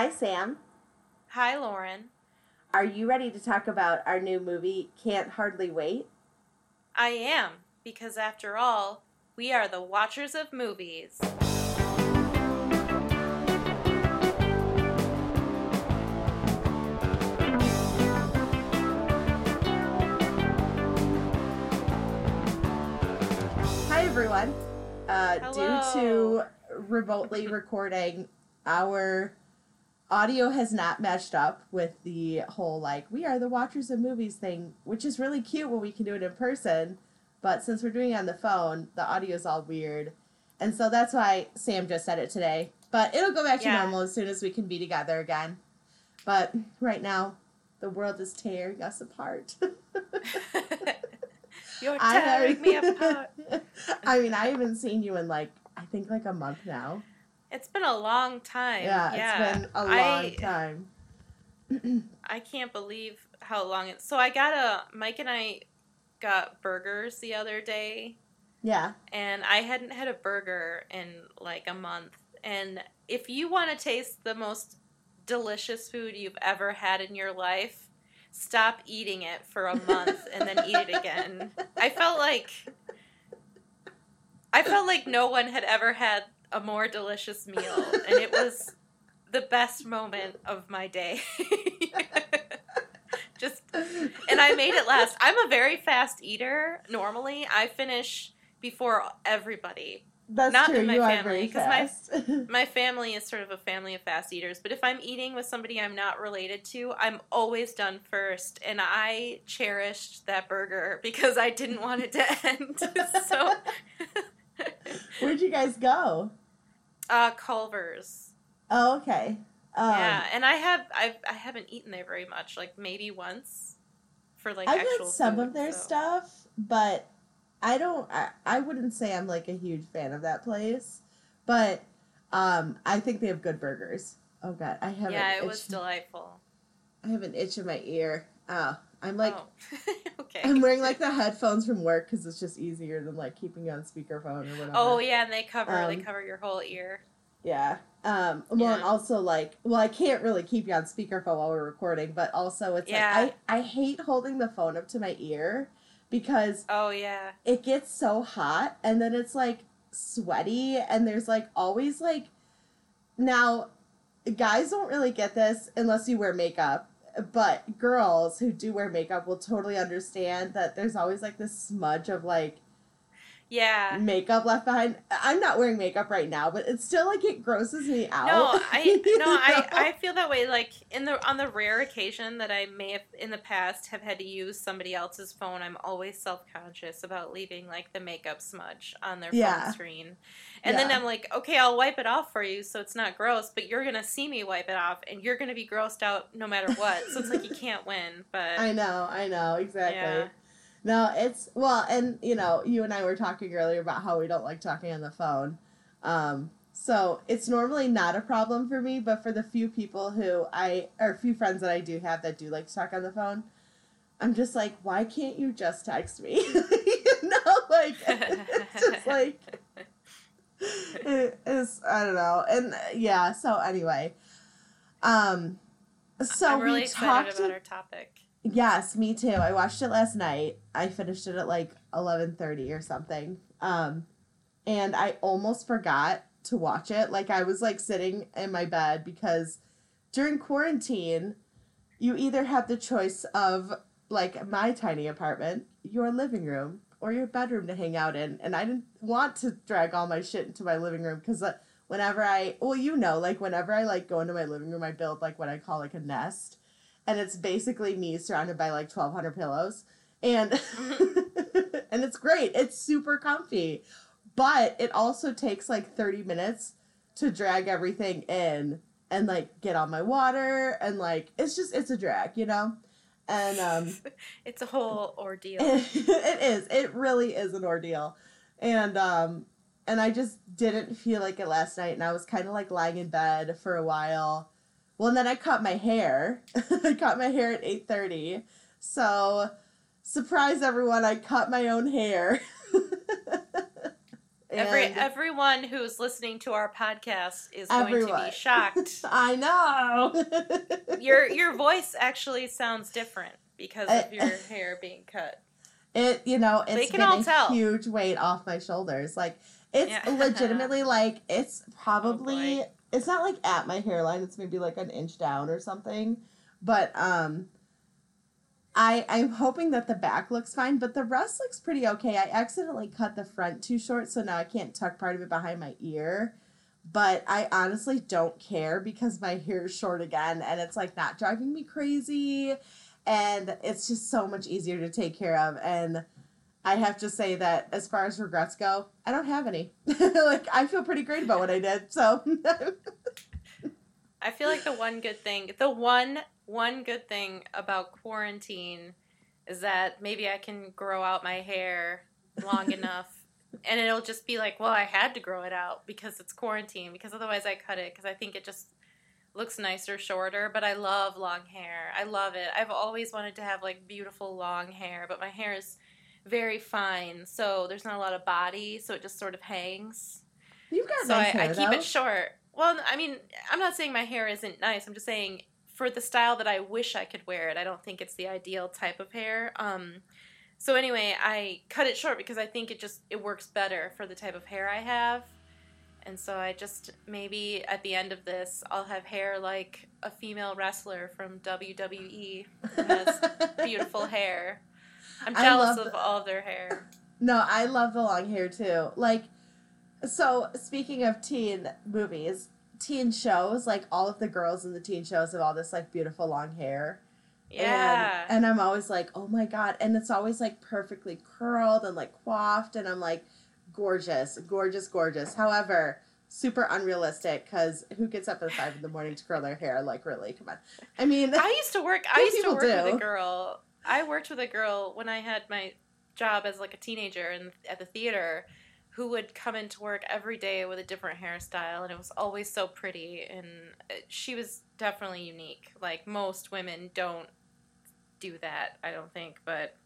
Hi, Sam. Hi, Lauren. Are you ready to talk about our new movie, Can't Hardly Wait? I am, because after all, we are the watchers of movies. Hi, everyone. Uh, due to remotely recording, our audio has not matched up with the whole, like, we are the watchers of movies thing, which is really cute when we can do it in person. But since we're doing it on the phone, the audio is all weird. And so that's why Sam just said it today. But it'll go back to Yeah. normal as soon as we can be together again. But right now, the world is tearing us apart. You're I tearing me apart. I mean, I haven't seen you in like I think like a month now. It's been a long time. Yeah, Yeah, it's been a long I, time. I can't believe how long it. So I got a Mike and I got burgers the other day, Yeah. and I hadn't had a burger in like a month. And if you want to taste the most delicious food you've ever had in your life, stop eating it for a month and then eat it again. I felt like I felt like no one had ever had a more delicious meal, and it was the best moment of my day. Just and I made it last. I'm a very fast eater. Normally, I finish before everybody. That's not true. in my you family, very 'cause my-. My family is sort of a family of fast eaters, but if I'm eating with somebody I'm not related to, I'm always done first. And I cherished that burger because I didn't want it to end. so, Where'd you guys go? Uh, Culver's. Oh, okay. Um, yeah, and I have I've I haven't eaten there very much, like maybe once for like I've actual had some food, of their so. stuff, but I don't. I, I wouldn't say I'm like a huge fan of that place, but um, I think they have good burgers. Oh god, I have Yeah, it was delightful. I have an itch in my ear. Oh, I'm like oh. okay. I'm wearing like the headphones from work because it's just easier than like keeping you on speakerphone or whatever. Oh yeah, and they cover they Um, cover your whole ear. yeah. Um, well, and Yeah. also like, well, I can't really keep you on speakerphone while we're recording, but also it's Yeah. like I I hate holding the phone up to my ear because Oh yeah. it gets so hot and then it's like sweaty and there's like always like now guys don't really get this unless you wear makeup but girls who do wear makeup will totally understand that there's always like this smudge of like Yeah. makeup left behind i'm not wearing makeup right now but it's still like it grosses me out No, I no, I. I feel that way. Like in the on the rare occasion that I may have in the past have had to use somebody else's phone, I'm always self conscious about leaving like the makeup smudge on their Yeah. phone screen. And then I'm like, okay, I'll wipe it off for you, so it's not gross. But you're gonna see me wipe it off, and you're gonna be grossed out no matter what. so it's like you can't win. But I know, I know, exactly. Yeah. No, it's well, and you know, you and I were talking earlier about how we don't like talking on the phone. Um, so it's normally not a problem for me, but for the few people who I or a few friends that I do have that do like to talk on the phone, I'm just like, why can't you just text me? you know, like it's just like it is. I don't know, and uh, yeah. So anyway, um, so I'm really we excited talked. about our topic. Yes, me too. I watched it last night. I finished it at like 11:30 or something. Um and I almost forgot to watch it. Like I was like sitting in my bed because during quarantine you either have the choice of like my tiny apartment, your living room, or your bedroom to hang out in. And I didn't want to drag all my shit into my living room because uh, whenever I, well, you know, like whenever I like go into my living room, I build like what I call like a nest, and it's basically me surrounded by like twelve hundred pillows, and and it's great. It's super comfy, but it also takes like thirty minutes to drag everything in and like get on my water and like it's just it's a drag, you know, and um. It's a whole ordeal. it is. It really is an ordeal. And um and I just didn't feel like it last night and I was kind of like lying in bed for a while. Well, and then I cut my hair. I cut my hair at 8:30. So, surprise everyone, I cut my own hair. Every everyone who's listening to our podcast is going to be shocked. I know. your your voice actually sounds different because of your hair being cut. it you know They it's can been all a tell. huge weight off my shoulders. Like it's Yeah. Oh, legitimately like it's probably oh, boy. It's not like at my hairline. It's maybe like an inch down or something. But um. I, I'm hoping that the back looks fine, but the rest looks pretty okay. I accidentally cut the front too short, so now I can't tuck part of it behind my ear. But I honestly don't care because my hair is short again and it's like not driving me crazy. And it's just so much easier to take care of. And I have to say that as far as regrets go, I don't have any. like, I feel pretty great about what I did. So, I feel like the one good thing, the one one good thing about quarantine is that maybe I can grow out my hair long enough and it'll just be like, well, I had to grow it out because it's quarantine because otherwise I cut it because I think it just looks nicer shorter, but I love long hair. I love it. I've always wanted to have like beautiful long hair, but my hair is very fine, so there's not a lot of body, so it just sort of hangs you've got so nice I, hair, I keep though. it short. Well, I mean, I'm not saying my hair isn't nice. I'm just saying for the style that I wish I could wear it, I don't think it's the ideal type of hair. Um, so anyway, I cut it short because I think it just it works better for the type of hair I have. And so I just maybe at the end of this, I'll have hair like a female wrestler from WWE who has beautiful hair. I'm jealous of the- all of their hair. No, I love the long hair too. Like, so speaking of teen movies, teen shows, like all of the girls in the teen shows have all this like beautiful long hair. Yeah. And, and I'm always like, oh my god. And it's always like perfectly curled and like coiffed. And I'm like, gorgeous, gorgeous, gorgeous. However, super unrealistic because who gets up at five in the morning to curl their hair? Like, really? Come on. I mean, I used to work. I used to work with a girl. I worked with a girl when I had my job as like a teenager in, at the theater, who would come into work every day with a different hairstyle, and it was always so pretty. And uh, she was definitely unique. Like most women don't do that. I don't think, but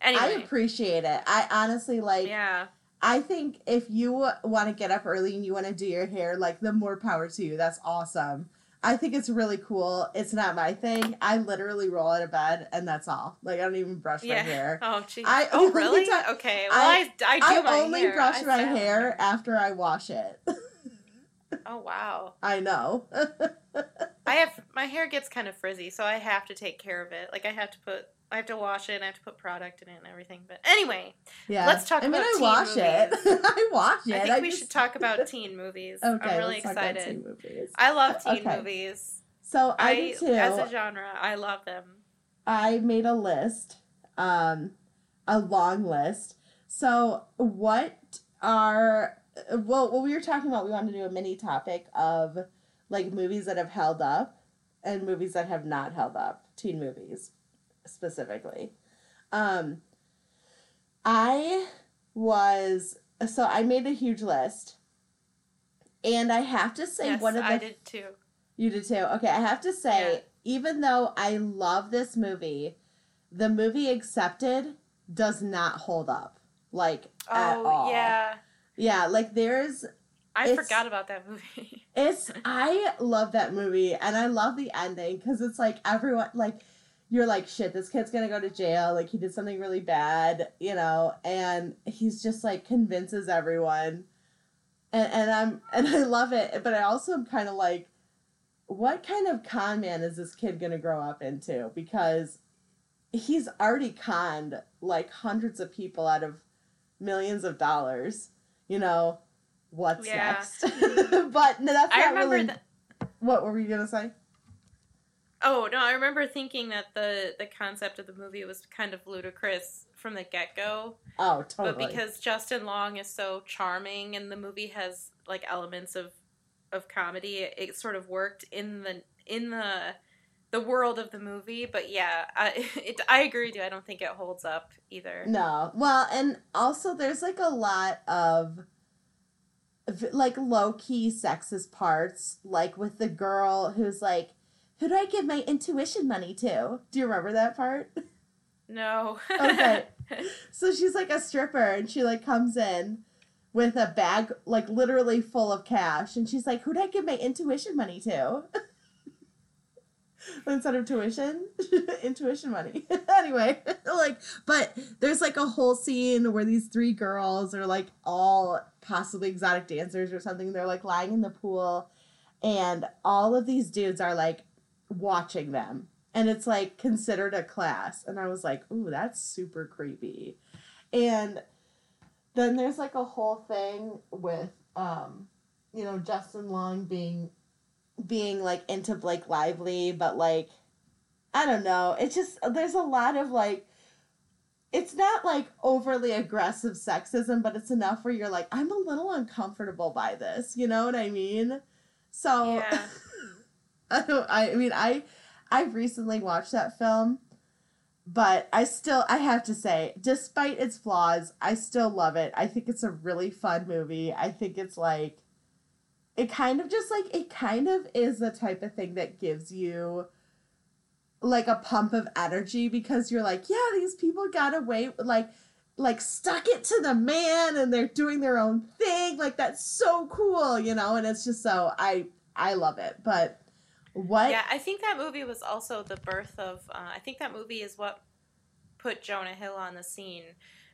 anyway I appreciate it. I honestly like. yeah. I think if you want to get up early and you want to do your hair, like the more power to you. That's awesome. I think it's really cool. It's not my thing. I literally roll out of bed and that's all. Like I don't even brush my hair. Oh, geez. I oh, only really? ti- okay. Well, I, I, do I only hair. brush I my hair after I wash it. Oh, wow. I know. I have my hair gets kind of frizzy, so I have to take care of it. Like I have to put, I have to wash it, and I have to put product in it and everything. But anyway, yeah. Let's talk I mean, about I wash it. I wash it. I think we just- should talk about teen movies. Okay, I'm really let's talk about excited. teen movies. I love teen Okay. movies. So I, I, do too. as a genre, I love them. I made a list, um, a long list. So, what are well? What we were talking about, we wanted to do a mini topic of like movies that have held up and movies that have not held up, teen movies specifically. Um, I was so I made a huge list, and I have to say yes, one of the I did too. you did too. Okay, I have to say, Yeah. even though I love this movie, the movie Accepted does not hold up. Like at Oh all. yeah, Yeah, like there's I forgot about that movie. it's I love that movie and I love the ending cuz it's like everyone like you're like shit this kid's to go to jail like he did something really bad, you know, and he's just like convinces everyone. And and I'm and I love it, but I also am kind of like what kind of con man is this kid to grow up into because he's already conned like hundreds of people out of millions of dollars, you know. What's Yeah. next? but no, that's I not remember really. What were you gonna say? Oh no, I remember thinking that the the concept of the movie was kind of ludicrous from the get go. Oh, totally. But because Justin Long is so charming and the movie has like elements of of comedy, it, sort of worked in the in the the world of the movie. But yeah, I it, I agree with you. I don't think it holds up either. no, well, and also there's like a lot of like low key sexist parts, like with the girl who's like, "Who do I give my intuition money to?" Do you remember that part? No. Okay. So she's like a stripper and she like comes in with a bag like literally full of cash and she's like who'd i give my intuition money to instead of tuition intuition money anyway like but there's like a whole scene where these three girls are like all possibly exotic dancers or something they're like lying in the pool and all of these dudes are like watching them. And it's like considered a class. And i was like ooh that's super creepy. And then there's like a whole thing with um you know justin long being being like into blake lively but like i don't know. It's just there's a lot of like it's not like overly aggressive sexism but it's enough where you're like i'm a little uncomfortable by this. You know what i mean? So Yeah. I don't I mean I I've recently watched that film but I still I have to say despite its flaws I still love it. I think it's a really fun movie. I think it's like it kind of just like it kind of is the type of thing that gives you like a pump of energy because you're like, yeah, these people got away like like stuck it to the man and they're doing their own thing. Like that's so cool, you know, and it's just so I I love it. But what Yeah, I think that movie was also the birth of. Uh, I think that movie is what put Jonah Hill on the scene,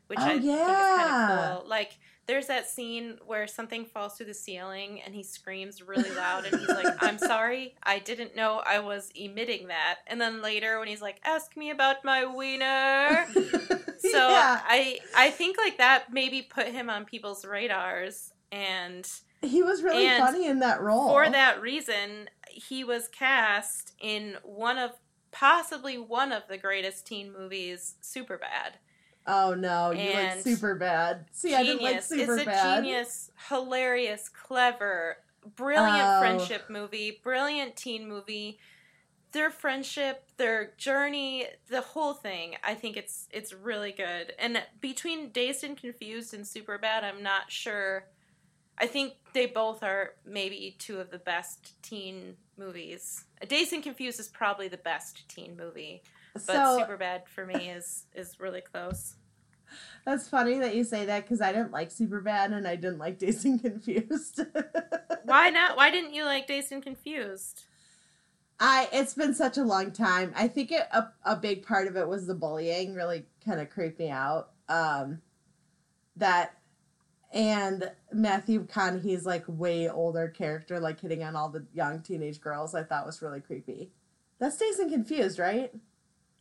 which Oh, I think is kind yeah. of cool. Like, there's that scene where something falls through the ceiling and he screams really loud and he's like, "I'm sorry, I didn't know I was emitting that." And then later when he's like, "Ask me about my wiener." So yeah. I I think like that maybe put him on people's radars and he was really funny in that role. for that reason, he was cast in one of possibly one of the greatest teen movies, Superbad. Oh no, you like And super bad. See, I didn't like Genius. super it's a bad. genius, hilarious, clever, brilliant Oh. friendship movie, brilliant teen movie. Their friendship, their journey, the whole thing. I think it's it's really good. And between Dazed and Confused and Superbad, I'm not sure. I think they both are maybe two of the best teen movies. Dazed and Confused is probably the best teen movie, but so Superbad for me is is really close. that's funny that you say that because I didn't like super bad and I didn't like Dazed and Confused. Why not? Why didn't you like Dazed and Confused? I it's been such a long time. I think it, a a big part of it was the bullying really kind of creeped me out. Um, that and Matthew McConaughey's like way older character, like hitting on all the young teenage girls, I thought was really creepy. That's Dazed and Confused, right?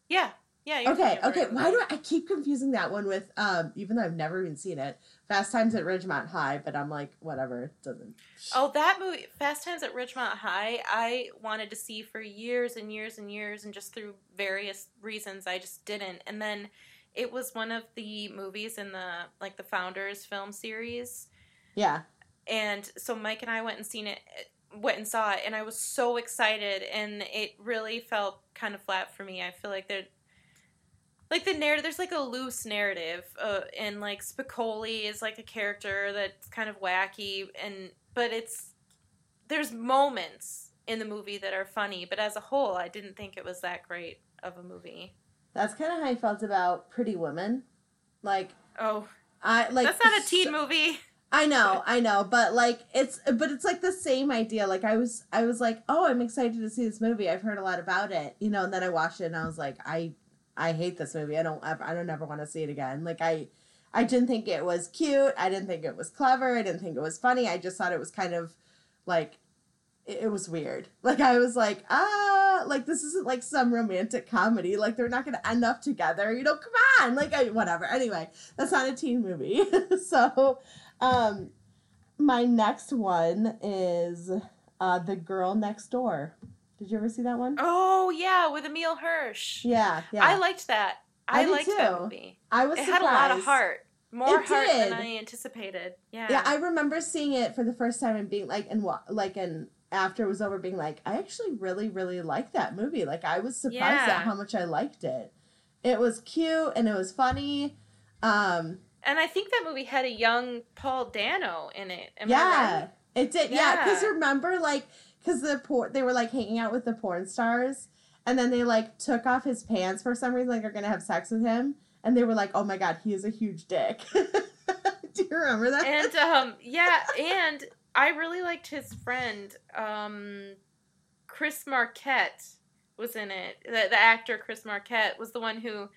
Yeah, yeah. Okay, thinking of the okay. right Why do I, I keep confusing that one with um? Even though I've never even seen it, Fast Times at Ridgemont High, but I'm like, whatever, it doesn't. Oh, that movie, Fast Times at Ridgemont High, I wanted to see for years and years and years, and just through various reasons, I just didn't. And then it was one of the movies in the like the Founders film series, Yeah, and so Mike and I went and seen it, went and saw it, and I was so excited, and it really felt kind of flat for me. I feel like there. Like the narrative, there's like a loose narrative, uh, and like Spicoli is like a character that's kind of wacky, and but it's there's moments in the movie that are funny, but as a whole, I didn't think it was that great of a movie. That's kind of how I felt about Pretty Woman. Like Oh, I like that's not a teen so- movie. I know, I know, but like it's but it's like the same idea. Like I was I was like, "Oh, I'm excited to see this movie. I've heard a lot about it." You know, and then I watched it and I was like, "I I hate this movie. I don't ever I don't ever want to see it again." Like I I didn't think it was cute. I didn't think it was clever. I didn't think it was funny. I just thought it was kind of like it, it was weird. Like I was like, "Ah, like this isn't like some romantic comedy. Like they're not going to end up together. You know, come on." Like I whatever. Anyway, that's not a teen movie. so um, my next one is uh, The Girl Next Door. Did you ever see that one? Oh yeah, with Emile Hirsch. Yeah, yeah. I liked that. I I, did liked that movie. I was It surprised. had a lot of heart, more It heart than. I anticipated. Yeah. Yeah, I remember seeing it for the first time and being like, and what, like, and after it was over, being like, I actually really, really liked that movie. Like, I was surprised Yeah. at how much I liked it. It was cute and it was funny. Um, and I think that movie had a young Paul Dano in it. Am yeah, right? it did. Yeah, because Yeah. remember, like, because the por- they were like hanging out with the porn stars, and then they like took off his pants for some reason, like they're gonna have sex with him, and they were like, "Oh my god, he is a huge dick." Do you remember that? and um, yeah, and I really liked his friend, um, Chris Marquette was in it. The, the actor Chris Marquette was the one who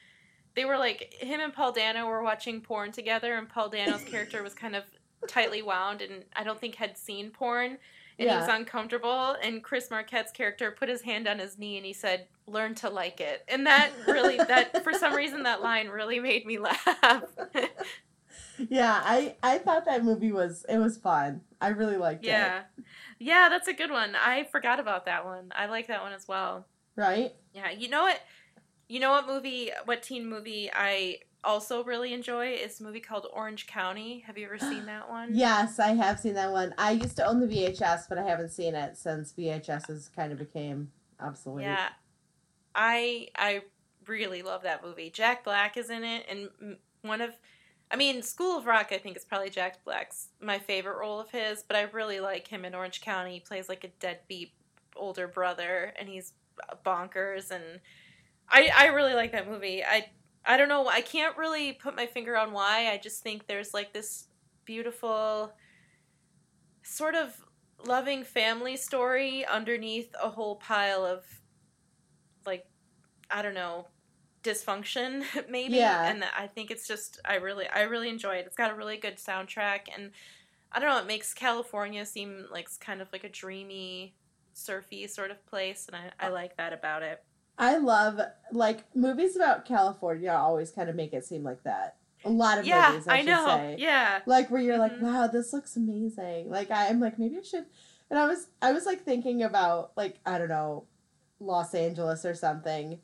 they were like him and Paul Dano were watching porn together, and Paul Dano's character was kind of tightly wound, and I don't think had seen porn, and he was uncomfortable. And Chris Marquette's character put his hand on his knee, and he said, "Learn to like it." And that really, that for some reason, that line really made me laugh. yeah, I I thought that movie was it was fun. I really liked it. Yeah. Yeah, that's a good one. I forgot about that one. I like that one as well. Right? Yeah, you know what? You know what movie, what teen movie I also really enjoy is a movie called Orange County. Have you ever seen that one? Yes, I have seen that one. I used to own the VHS, but I haven't seen it since VHSs kind of became obsolete. Yeah. I I really love that movie. Jack Black is in it and one of I mean, School of Rock I think is probably Jack Black's my favorite role of his, but I really like him in Orange County. He plays like a deadbeat older brother and he's bonkers and I I really like that movie. I I don't know, I can't really put my finger on why. I just think there's like this beautiful sort of loving family story underneath a whole pile of like I don't know dysfunction maybe Yeah. and I think it's just I really I really enjoy it. It's got a really good soundtrack and I don't know it makes California seem like kind of like a dreamy surfy sort of place and I, I like that about it. I love like movies about California always kind of make it seem like that. A lot of yeah, movies, I, I should know. say. Yeah. Like where you're like, Mhm. wow, this looks amazing. Like I, I'm like maybe I should. And I was I was like thinking about like I don't know, Los Angeles or something,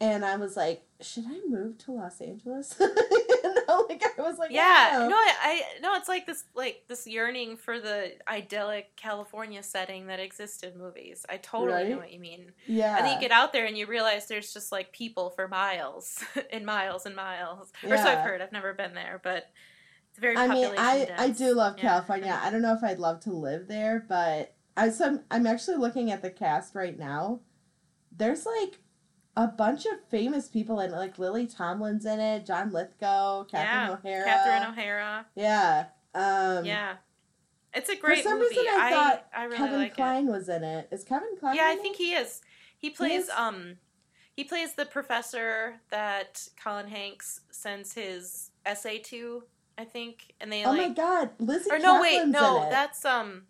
and I was like, should I move to Los Angeles? you know, like I was like, Yeah, wow. no, I, I no, it's like this, like this yearning for the idyllic California setting that exists in movies. I totally know what you mean. yeah, And then you get out there and you realize there's just like people for miles and miles and miles. Yeah. Or so I've heard. I've never been there, but it's very. I mean, I I do love Yeah. California. I don't know if I'd love to live there, but I so I'm, I'm actually looking at the cast right now. There's like a bunch of famous people in it, like Lily Tomlin's in it, John Lithgow, Catherine Yeah, O'Hara. Catherine O'Hara. Yeah. Um, yeah, it's a great For some movie. reason I thought I really Kevin like it. Kline was in it. Is Kevin Kline? Yeah, I in it? think he is. He plays is? um he plays the professor that Colin Hanks sends his essay to, I think. And they Oh like my God, Lizzy. Or no, wait, no, that's um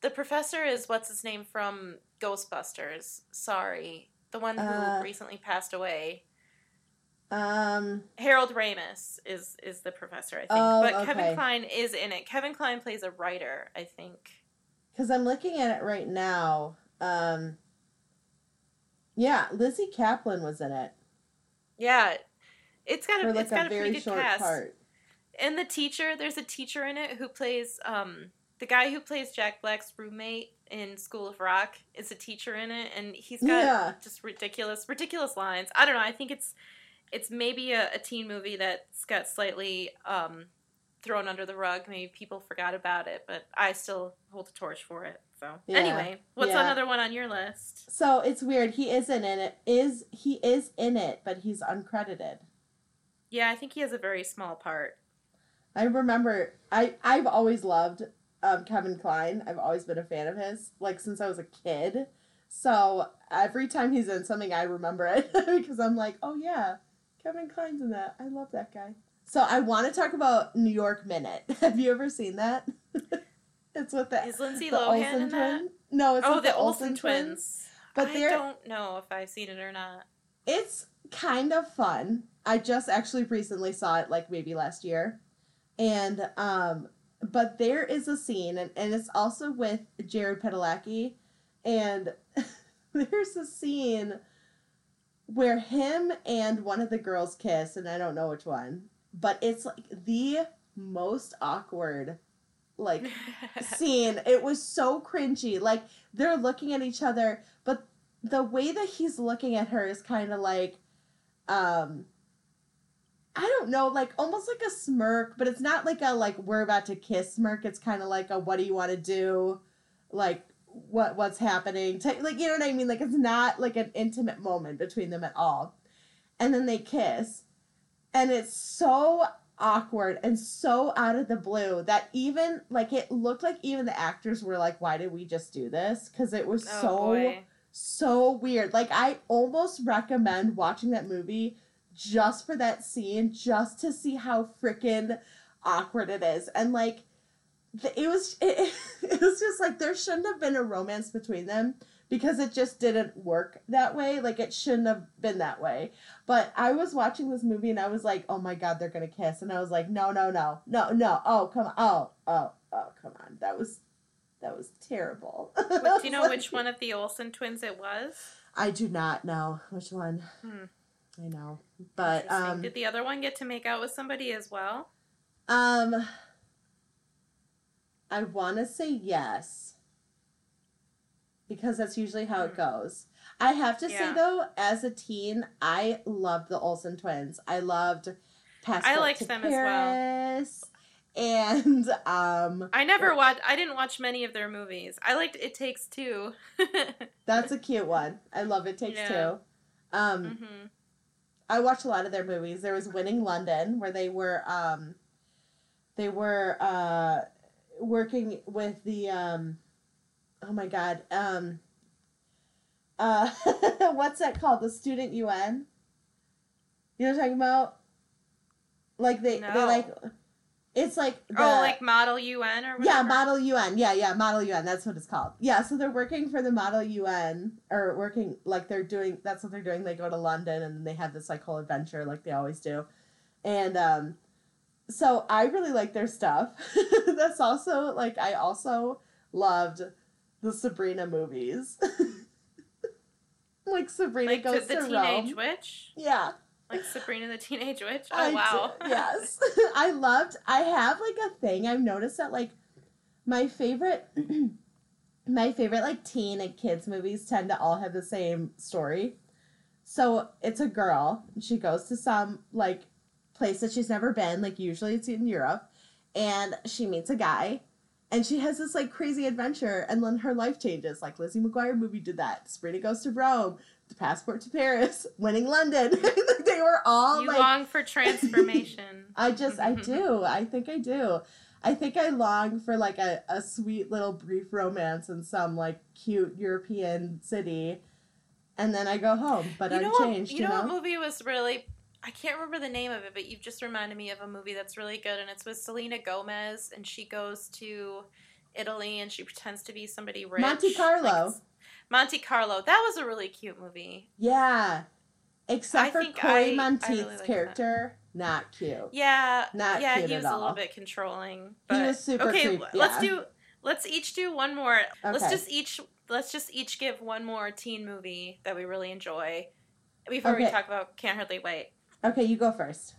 the professor is what's his name from Ghostbusters. Sorry. The one who Uh, recently passed away. um. Harold Ramis is is the professor, I think. Oh, but okay. Kevin Kline is in it. Kevin Kline plays a writer, I think. Because I'm looking at it right now. Um. Yeah, Lizzy Caplan was in it Yeah. It's got for a like it's got a a pretty very good short cast. part. And the teacher, there's a teacher in it who plays um the guy who plays Jack Black's roommate in School of Rock is a teacher in it and he's got Yeah. just ridiculous ridiculous lines. I don't know, I think it's it's maybe a, a teen movie that's got slightly um thrown under the rug. Maybe people forgot about it, but I still hold the torch for it. So Yeah. anyway, what's Yeah. another one on your list? So it's weird. He isn't in it. Is he is in it, but he's uncredited. Yeah, I think he has a very small part. I remember. I I've always loved um, Kevin Kline. I've always been a fan of his, like since I was a kid. So every time he's in something, I remember it because I'm like, oh yeah, Kevin Kline's in that. I love that guy. So I want to talk about New York Minute. Have you ever seen that? it's with the Is Lindsay the Lohan Olsen in that? twin. No, it's Oh, with the Olsen twins. But I don't know if I've seen it or not. it's kind of fun. I just actually recently saw it like maybe last year. And um but there is a scene and, and it's also with Jared Padalecki and there's a scene where him and one of the girls kiss and I don't know which one, but it's like the most awkward like scene. It was so cringy. Like they're looking at each other, but the way that he's looking at her is kind of like, um, I don't know, like almost like a smirk, but it's not like a like we're about to kiss smirk. It's kind of like a what do you want to do, like what what's happening, type, like you know what I mean. Like it's not like an intimate moment between them at all, and then they kiss, and it's so awkward and so out of the blue that even like it looked like even the actors were like why did we just do this because it was Oh, so boy. so weird like i almost recommend watching that movie just for that scene just to see how freaking awkward it is. And like the, it was it, it was just like there shouldn't have been a romance between them because it just didn't work that way. Like it shouldn't have been that way. But i was watching this movie and i was like oh my god they're gonna kiss. And i was like no no no no no. Oh come on oh oh oh come on. That was that was terrible. Do you know which one of the Olsen twins it was? i do not know which one. Hmm. I know but um Did the other one get to make out with somebody as well? um i want to say yes because that's usually how it Hmm. goes i have to say though as a teen i loved the olsen twins i loved I liked them as well. And um I never watched. I didn't watch many of their movies. I liked It Takes Two. that's a cute one i love it takes Yeah. two um hmm I watched a lot of their movies. There was Winning London, where they were um, they were uh, working with the um, oh my god um, uh, what's that called? The Student UN. You know what I'm talking about? Like they they like it's like the, oh, like Model UN or whatever. yeah, Model UN. Yeah, yeah, Model UN. That's what it's called. Yeah, so they're working for the Model UN, or working like they're doing. That's what they're doing. They go to London and they have this like whole adventure, like they always do. And um, so I really like their stuff. that's also like I also loved the Sabrina movies. like Sabrina like goes the, the to Teenage Rome. Witch, Yeah. Like Sabrina the Teenage Witch. Oh I wow. do- yes. I loved I have like a thing. I've noticed that like my favorite my favorite like teen and kids movies tend to all have the same story. So it's a girl. and She goes to some like place that she's never been, like usually it's in Europe, and she meets a guy and she has this like crazy adventure and then her life changes. Like Lizzie McGuire movie did that. Sabrina goes to Rome, the passport to Paris, winning London. they were all you like long for transformation. I just, I do. I think I do. I think I long for like a, a sweet little brief romance in some like cute European city, and then I go home, but you I'm know what? changed. You know what movie was really? I can't remember the name of it, but you've just reminded me of a movie that's really good, and it's with Selena Gomez, and she goes to Italy and she pretends to be somebody rich. Monte Carlo. Like, Monte Carlo. That was a really cute movie. Yeah, except I for Corey I- I Monteith's really like that. character, not cute. Yeah, Not yeah, cute he was a little bit controlling. He was super okay, creep- let's do. Let's each do one more. Let's just each. Let's just each give one more teen movie that we really enjoy. Before we talk about Can't Hardly Wait. Okay, you go first.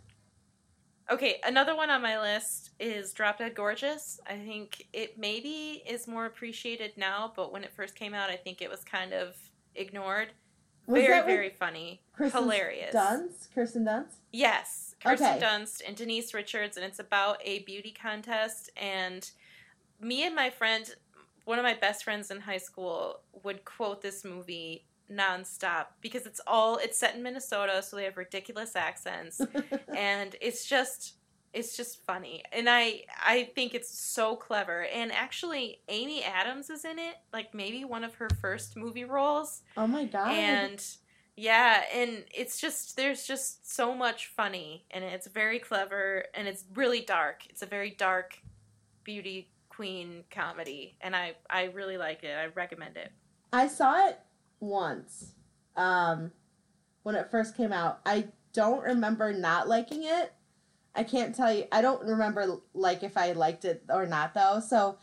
Okay, another one on my list is Drop Dead Gorgeous. I think it maybe is more appreciated now, but when it first came out, I think it was kind of ignored. Was very, very funny. Kristen Hilarious. Dunst, Kirsten Dunst. Yes, Kirsten Okay. Dunst and Denise Richards, and it's about a beauty contest. And me and my friend, one of my best friends in high school, would quote this movie nonstop because it's all it's set in Minnesota, so they have ridiculous accents, and it's just it's just funny. And i i think it's so clever. And actually amy adams is in it like maybe one of her first movie roles. Oh my god! and yeah and it's just there's just so much funny and it's very clever and it's really dark. It's a very dark beauty queen comedy and i i really like it. I recommend it. I saw it once um, when it first came out. I don't remember not liking it. I can't tell you. I don't remember like if I liked it or not though. So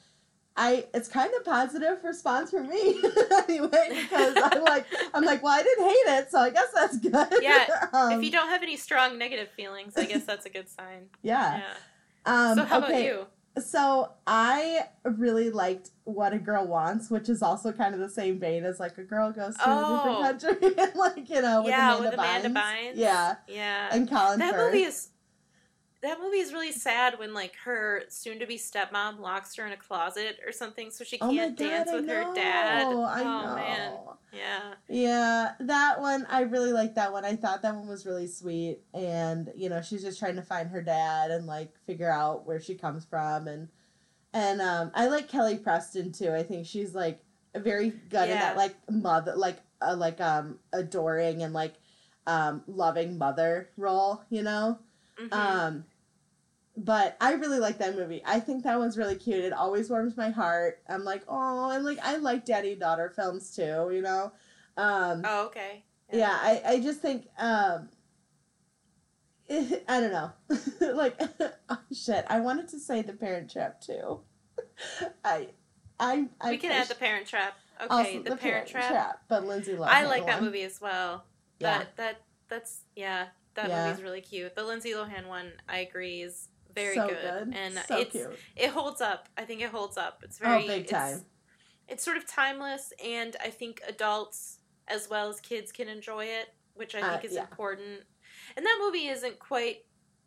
I it's kind of positive response for me anyway because I'm like I'm like well I didn't hate it so I guess that's good. Yeah, um, if you don't have any strong negative feelings i guess that's a good sign yeah. yeah Um, so how okay. about you So I really liked What a Girl Wants, which is also kind of the same vein as like a girl goes to Oh. a different oh. country, and like you know, with yeah Amanda with amanda Bynes. bynes Yeah, yeah and Colin that Firth. movie is that movie is really sad when like her soon to be stepmom locks her in a closet or something so she oh can't god, dance with her dad I oh know. man Yeah. Yeah, that one I really like that one. I thought that one was really sweet and you know, she's just trying to find her dad and like figure out where she comes from and and um I like Kelly Preston too. I think she's like very good in Yeah. that like mother like uh, like um adoring and like um loving mother role, you know? Mhm. Um, but I really like that movie. I think that one's really cute. It always warms my heart. I'm like, oh, and like I like daddy daughter films too. You know, um, oh, okay. yeah. I I just think um, I don't know, like oh, shit. I wanted to say the Parent Trap too. I I I we can add the Parent Trap. Okay, also the, Parent, Trap. but Lindsay Lohan. I like that one. movie as well. Yeah. That that that's yeah. That Yeah. movie's really cute. The Lindsay Lohan one, I agree, is very so good. and so it's cute. it holds up. I think it holds up. It's very oh, big it's- time. It's, sort of timeless, and I think adults as well as kids can enjoy it, which I Uh, think is yeah. important. And that movie isn't quite.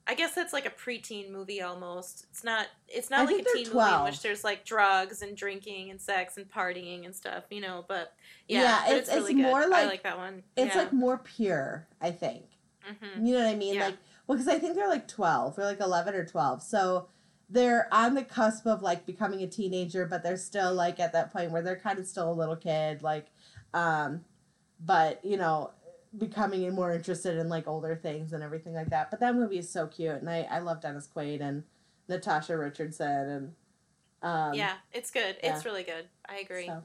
I guess that's like a preteen movie almost. It's not. It's not I like a teen movie in which there's like drugs and drinking and sex and partying and stuff, you know. But yeah, Yeah, but it's- it's, really it's good. more I like- like that one. It's yeah. like more pure. I think. hmm You know what I mean? Like, well, because I think they're like 12, they're like 11 or 12. So they're on the cusp of like becoming a teenager, but they're still like at that point where they're kind of still a little kid. Like, um, but you know, becoming more interested in like older things and everything like that. But that movie is so cute. And I, I love Dennis Quaid and Natasha Richardson. And, um, yeah, it's good. yeah. It's really good. I agree. so.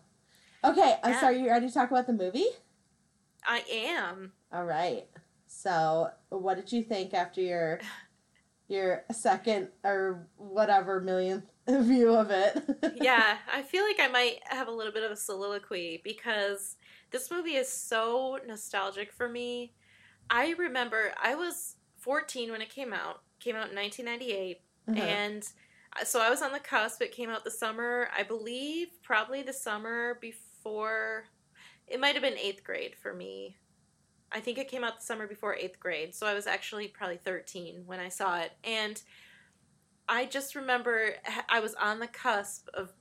Okay, I'm Yeah. sorry, you ready to talk about the movie? I am. All right. So, what did you think after your your second or whatever millionth view of it? yeah, I feel like I might have a little bit of a soliloquy because this movie is so nostalgic for me. I remember I was 14 when it came out. Came out in 1998 Uh-huh. and uh, so I was on the cusp. It came out the summer, I believe, probably the summer before. It might have been eighth grade for me. I think it came out the summer before eighth grade, so I was actually probably 13 when I saw it. And I just remember I was on the cusp of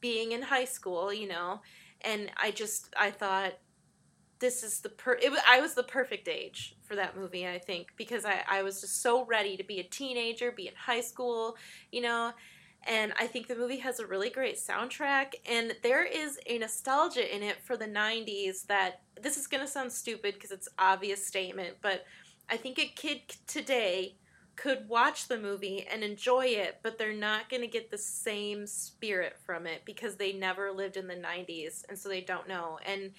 being in high school, you know, and I just I thought this is the per it, wa- I was the perfect age for that movie, I think, because I, I was just so ready to be a teenager, be in high school, you know. And I think the movie has a really great soundtrack, and there is a nostalgia in it for the 90s that this is going to sound stupid because it's obvious statement, but I think a kid today could watch the movie and enjoy it, but they're not going to get the same spirit from it because they never lived in the 90s and so they don't know. And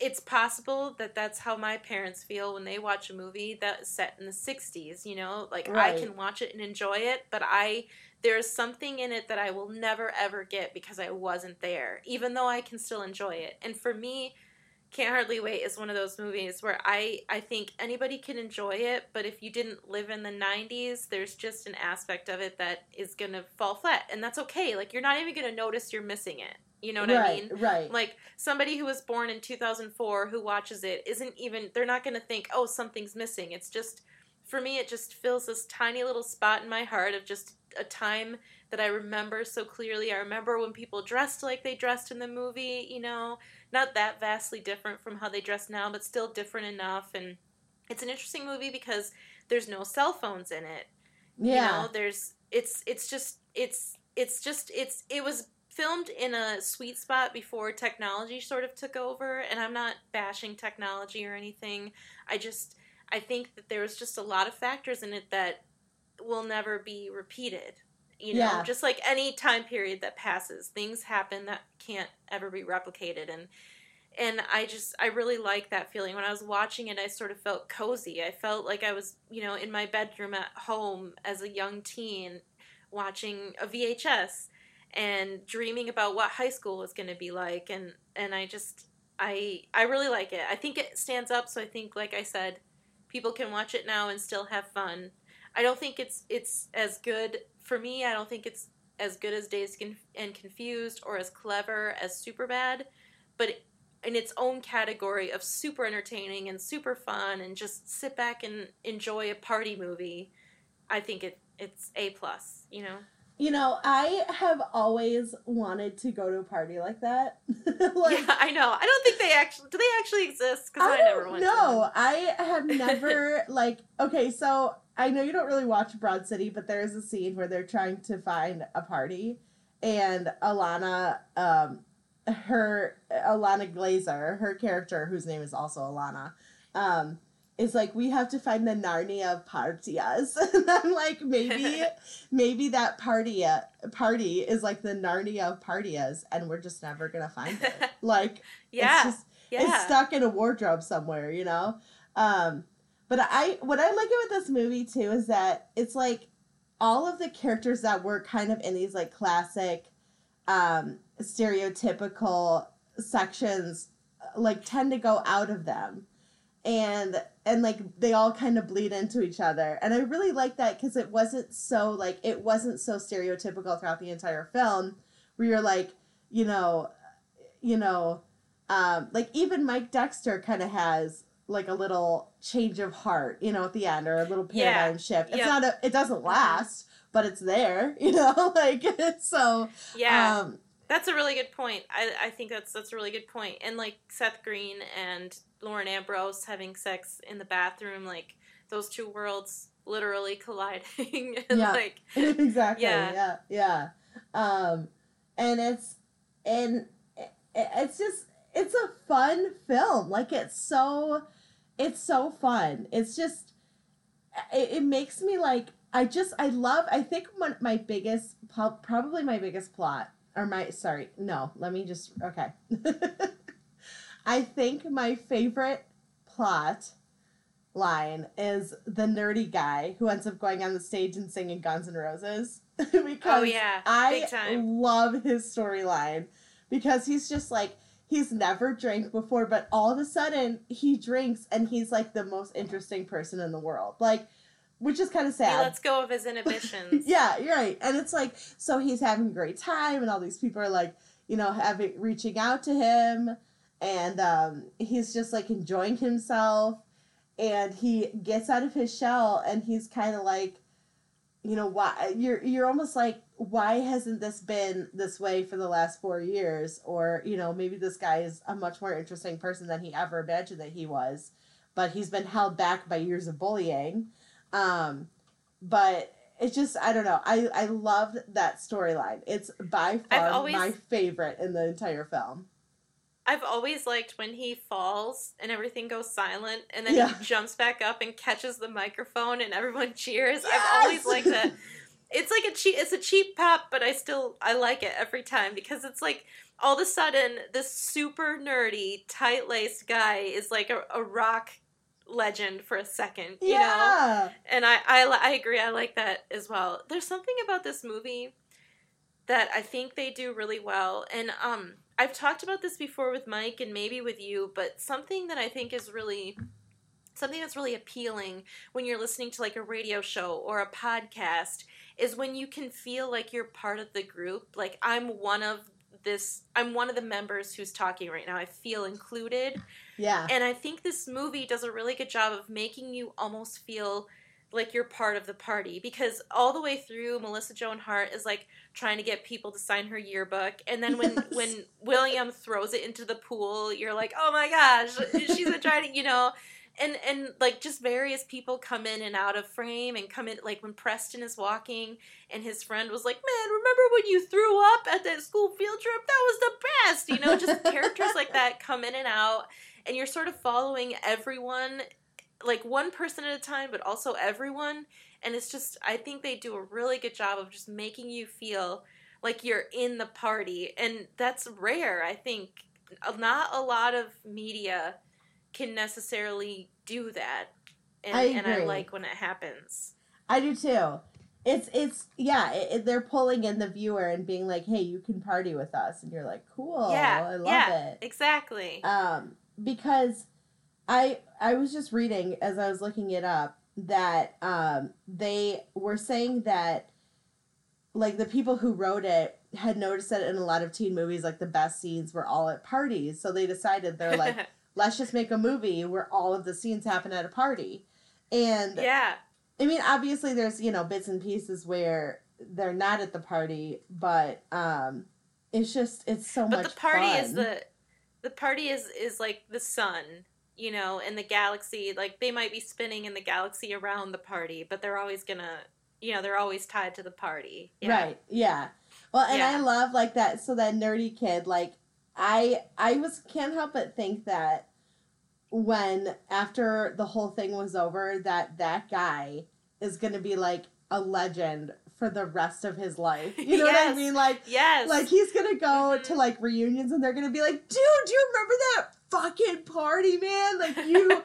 it's possible that that's how my parents feel when they watch a movie that's set in the 60s, you know? Like Right. I can watch it and enjoy it, but I there's something in it that I will never ever get because I wasn't there, even though I can still enjoy it. And for me, can't Hardly Wait is one of those movies where I, I think anybody can enjoy it, but if you didn't live in the 90s, there's just an aspect of it that is going to fall flat. And that's okay. Like, you're not even going to notice you're missing it. You know what I right, mean? right. Like, somebody who was born in 2004 who watches it isn't even, they're not going to think, oh, something's missing. It's just, for me, it just fills this tiny little spot in my heart of just a time that I remember so clearly. I remember when people dressed like they dressed in the movie, you know, not that vastly different from how they dress now, but still different enough. And it's an interesting movie because there's no cell phones in it. yeah. You know, there's it's it's just it's it's just it's it was filmed in a sweet spot before technology sort of took over and I'm not bashing technology or anything. I just I think that there was just a lot of factors in it that will never be repeated. You know, Yeah. just like any time period that passes, things happen that can't ever be replicated and and I just I really like that feeling. When I was watching it, I sort of felt cozy. I felt like I was, you know, in my bedroom at home as a young teen watching a VHS and dreaming about what high school was going to be like and and I just I I really like it. I think it stands up so I think like I said people can watch it now and still have fun. I don't think it's it's as good for me. I don't think it's as good as Dazed and Confused or as clever as Superbad, but in its own category of super entertaining and super fun and just sit back and enjoy a party movie, I think it it's a plus. You know. You know, I have always wanted to go to a party like that. like, yeah, I know. I don't think they actually do. They actually exist because I, I never went. No, I have never like. Okay, so I know you don't really watch Broad City, but there is a scene where they're trying to find a party, and Ilana, um, her Ilana Glazer, her character, whose name is also Ilana, um, is like, we have to find the Narnia of partias, and I'm like, maybe, maybe that party party is like the Narnia of partias, and we're just never gonna find it. Like, yeah, it's just yeah. it's stuck in a wardrobe somewhere, you know. Um, but I what I like about this movie too is that it's like all of the characters that were kind of in these like classic, um, stereotypical sections, like tend to go out of them, and and like they all kind of bleed into each other, and I really like that because it wasn't so like it wasn't so stereotypical throughout the entire film, where you're like, you know, you know um, like even Mike Dexter kind of has like a little change of heart, you know, at the end or a little paradigm Yeah. shift. It's Yep. not a, it doesn't last, but it's there, you know, like so. yeah. Um, That's a really good point. I, I think that's that's a really good point. And like Seth Green and Lauren Ambrose having sex in the bathroom, like those two worlds literally colliding. and Yeah. like exactly. Yeah. Yeah. Yeah. Um, and it's and it, it's just it's a fun film. Like it's so it's so fun. It's just it, it makes me like I just I love I think one, my biggest probably my biggest plot or my sorry no let me just okay I think my favorite plot line is the nerdy guy who ends up going on the stage and singing Guns N' Roses because Oh, yeah. I love his storyline because he's just like he's never drank before but all of a sudden he drinks and he's like the most interesting person in the world like which is kind of he sad lets go of his inhibitions. yeah, you're right. And it's like so he's having a great time and all these people are like, you know, having reaching out to him and um he's just like enjoying himself and he gets out of his shell and he's kind of like you know why you're you're almost like why hasn't this been this way for the last 4 years or you know maybe this guy is a much more interesting person than he ever imagined that he was but he's been held back by years of bullying um but it's just I don't know. I I loved that storyline. It's by far always- my favorite in the entire film. I've always liked when he falls and everything goes silent and then Yeah. he jumps back up and catches the microphone and everyone cheers. Yes! I've always liked that. It's like a cheap it's a cheap pop, but I still I like it every time because it's like all of a sudden this super nerdy, tight laced guy is like a, a rock legend for a second. You know? and I, I I agree. I like that as well. There's something about this movie that I think they do really well, and um, I've talked about this before with Mike and maybe with you, but something that I think is really something that's really appealing when you're listening to like a radio show or a podcast is when you can feel like you're part of the group. Like I'm one of this I'm one of the members who's talking right now. I feel included. Yeah. And I think this movie does a really good job of making you almost feel like you're part of the party because all the way through Melissa Joan Hart is like trying to get people to sign her yearbook and then when Yes. when William throws it into the pool you're like oh my gosh she's been trying to you know and and like just various people come in and out of frame and come in like when Preston is walking and his friend was like man remember when you threw up at that school field trip? That was the best you know just characters like that come in and out and you're sort of following everyone like one person at a time but also everyone and it's just i think they do a really good job of just making you feel like you're in the party and that's rare i think. Not a lot of media can necessarily do that and I and i like when it happens I do too. It's it's yeah. It, they're pulling in the viewer and being like, "Hey, you can party with us," and you're like, "Cool, yeah I love yeah it." exactly um, because I I was just reading as I was looking it up that um, they were saying that like the people who wrote it had noticed that in a lot of teen movies like the best scenes were all at parties so they decided they're like let's just make a movie where all of the scenes happen at a party and yeah I mean, obviously, there's you know bits and pieces where they're not at the party, but um, it's just it's so but much. the party fun. is the the party is is like the sun you know and the galaxy like they might be spinning in the galaxy around the party but they're always gonna you know they're always tied to the party yeah. Right. Yeah. Well, and I love like that. So that nerdy kid, like I, I was can't help but think that when after the whole thing was over, that that guy is gonna be like a legend for the rest of his life. You know what I mean? Like, yes like he's gonna go Mhm. to like reunions and they're gonna be like, dude, do you remember that fucking party, man? Like you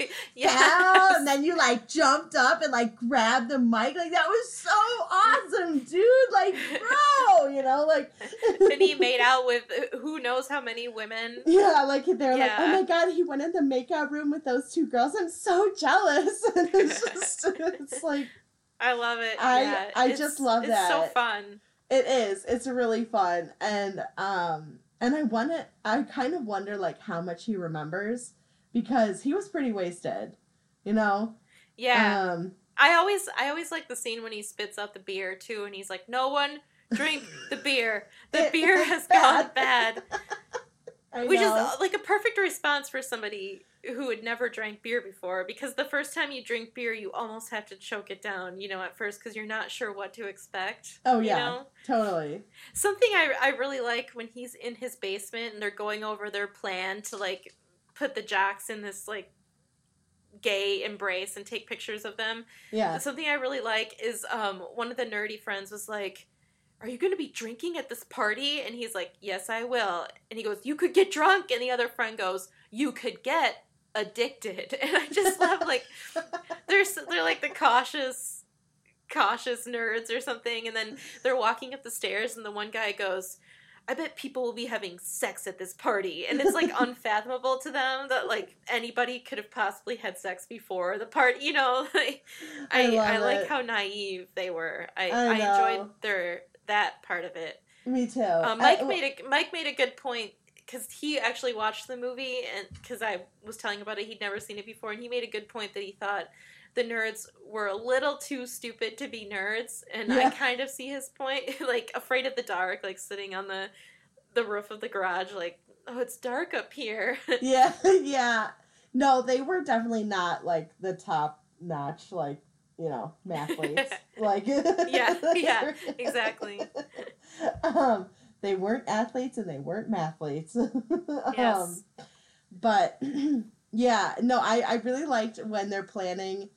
fell and then you like jumped up and like grabbed the mic. Like that was so awesome, dude. Like, bro, you know, like and he made out with who knows how many women Yeah, like they're like, oh my god, he went in the makeup room with those two girls. I'm so jealous. And it's just it's like i love it I- yeah. I It's- just love that. it's so fun it is. It's really fun. And um and I wanna I kind of wonder like how much he remembers because he was pretty wasted. You know? yeah Um i always i always like the scene when he spits out the beer too and he's like no one drink the beer the It- beer has bad. gone bad I Which is know. uh, like a perfect response for somebody who had never drank beer before because the first time you drink beer you almost have to choke it down, you know, at first because you're not sure what to expect. Oh, you yeah. know? totally. Something I I really like when he's in his basement and they're going over their plan to like put the jocks in this like gay embrace and take pictures of them. Yeah. Something I really like is um one of the nerdy friends was like, "Are you going to be drinking at this party?" And he's like, "Yes, I will." And he goes, "You could get drunk." And the other friend goes, "You could get addicted." And I just love like they're they're like the cautious cautious nerds or something and then they're walking up the stairs and the one guy goes I bet people will be having sex at this party. And it's like unfathomable to them that like anybody could have possibly had sex before the party, you know. Like, I I I, like how naive they were. I, I I, enjoyed their that part of it. Me too. Uh, Mike I- made a Mike made a good point because he actually watched the movie and because I was telling about it, he'd never seen it before, and he made a good point that he thought the nerds were a little too stupid to be nerds, and I kind of see his point. like afraid of the dark, like sitting on the the roof of the garage, like oh, it's dark up here. Yeah, yeah. No, they were definitely not like the top notch, like, you know, mathletes. like Yeah, yeah, exactly. Um, they weren't athletes and they weren't mathletes. Yes. um, but yeah, no, I, I really liked when they're planning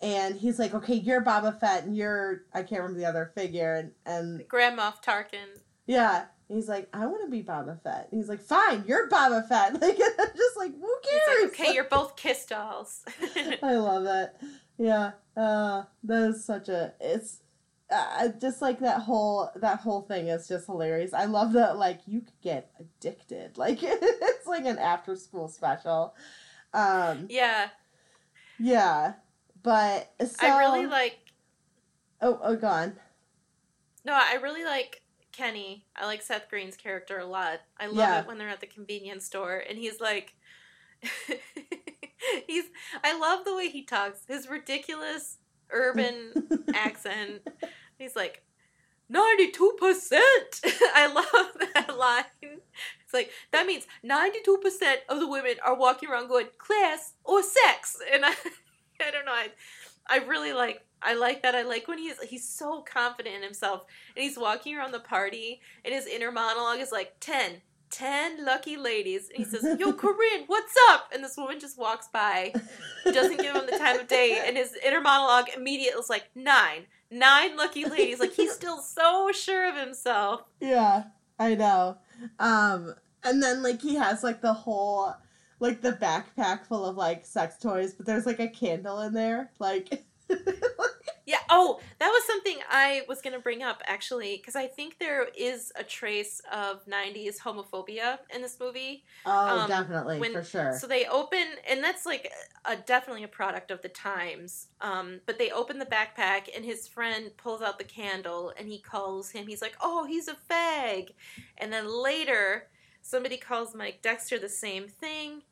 and he's like, Okay, you're Boba Fett and you're I can't remember the other figure and, and Grand Moff Tarkin. yeah. He's like, I want to be Boba Fett. And he's like, Fine, you're Boba Fett. Like, just like, who cares? like, okay, you're both kiss dolls. I love that. Yeah, uh, that is such a. It's uh, just like that whole that whole thing is just hilarious. I love that like you could get addicted. Like it's like an after school special. Um, yeah, yeah, but so I really like Oh, oh, gone. No, I really like Kenny. I like Seth Green's character a lot. I love Yeah. it when they're at the convenience store and he's like he's I love the way he talks. His ridiculous urban accent. He's like 92%. I love that line. It's like that means 92% of the women are walking around going class or sex. And I I don't know. I I really like I like that. I like when he's he's so confident in himself and he's walking around the party and his inner monologue is like 10 10 lucky ladies and he says yo corinne what's up and this woman just walks by doesn't give him the time of day and his inner monologue immediately is like nine nine lucky ladies like he's still so sure of himself Yeah, I know. Um, and then like he has like the whole like the backpack full of like sex toys, but there's like a candle in there. Like, yeah oh that was something i was going to bring up actually because i think there is a trace of 90s homophobia in this movie oh, Um, definitely when- for sure. So they open, and that's like a, definitely a product of the times. Um, but they open the backpack, and his friend pulls out the candle, and he calls him. He's like, "Oh, he's a fag." And then later, somebody calls Mike Dexter the same thing.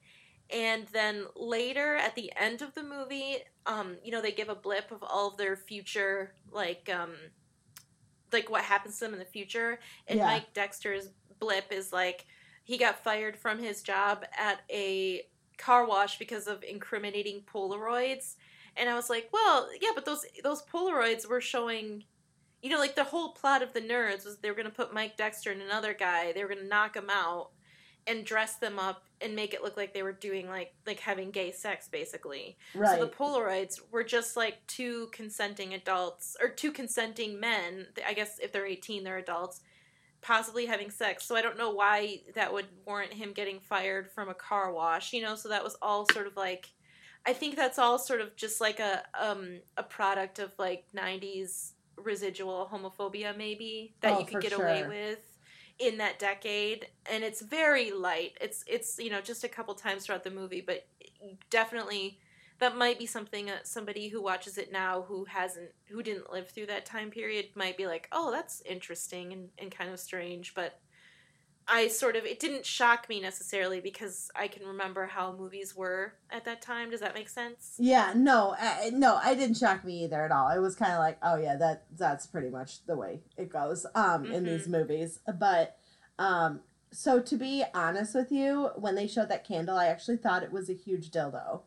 And then later, at the end of the movie, um, you know, they give a blip of all of their future like um, like what happens to them in the future. And Yeah. Mike Dexter's blip is like he got fired from his job at a car wash because of incriminating Polaroids. And I was like, well, yeah, but those those Polaroids were showing, you know, like the whole plot of the nerds was they were going to put Mike Dexter and another guy, they were going to knock him out and dress them up and make it look like they were doing like like having gay sex basically. Right. So the Polaroids were just like two consenting adults or two consenting men. I guess if they're 18, they're adults, possibly having sex. So I don't know why that would warrant him getting fired from a car wash, you know? So that was all sort of like I think that's all sort of just like a um a product of like 90s residual homophobia maybe that Oh, you could get away with in that decade and it's very light. It's it's you know just a couple times throughout the movie but definitely that might be something uh, somebody who watches it now who hasn't who didn't live through that time period might be like oh that's interesting and, and kind of strange but i sort of it didn't shock me necessarily because i can remember how movies were at that time does that make sense Yeah, no, uh, no, I didn't shock me either at all. It was kind of like, oh yeah, that that's pretty much the way it goes um in these movies. But um so to be honest with you, when they showed that candle, I actually thought it was a huge dildo.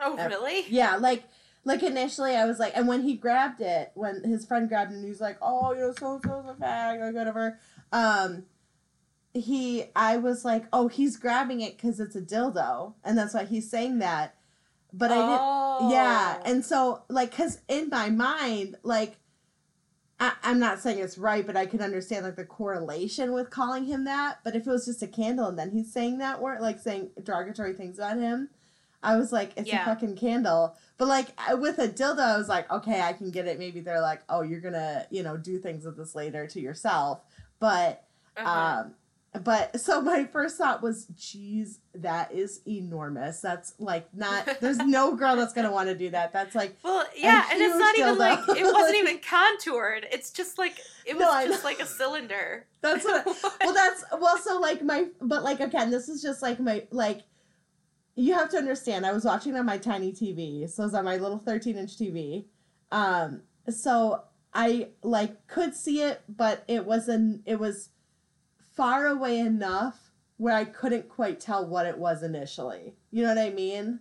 oh Uh, really Yeah, like like initially I was like, and when he grabbed it, when his friend grabbed it, and he was like, oh, you know, so so's a fag, like whatever. Um, he, I was like, oh, he's grabbing it because it's a dildo, and that's why he's saying that. But I didn't. oh. Yeah, and so like, cause in my mind, like, I, I'm not saying it's right, but I can understand like the correlation with calling him that. But if it was just a candle and then he's saying that word, like saying derogatory things about him, I was like, it's Yeah. a fucking candle. But like with a dildo, I was like, okay, I can get it. Maybe they're like, oh, you're gonna, you know, do things with this later to yourself. But Uh-huh. um, but so my first thought was, geez, that is enormous. That's like not. There's no girl that's gonna want to do that. That's like, Well, yeah, and it's not even like it wasn't even contoured. It's just like it was No, just like a cylinder. that's what. well, that's well. So like my, but like again, this is just like my like. You have to understand. I was watching on my tiny TV, so it was on my little 13 inch TV. Um, so I like could see it, but it wasn't. It was far away enough where I couldn't quite tell what it was initially. You know what I mean?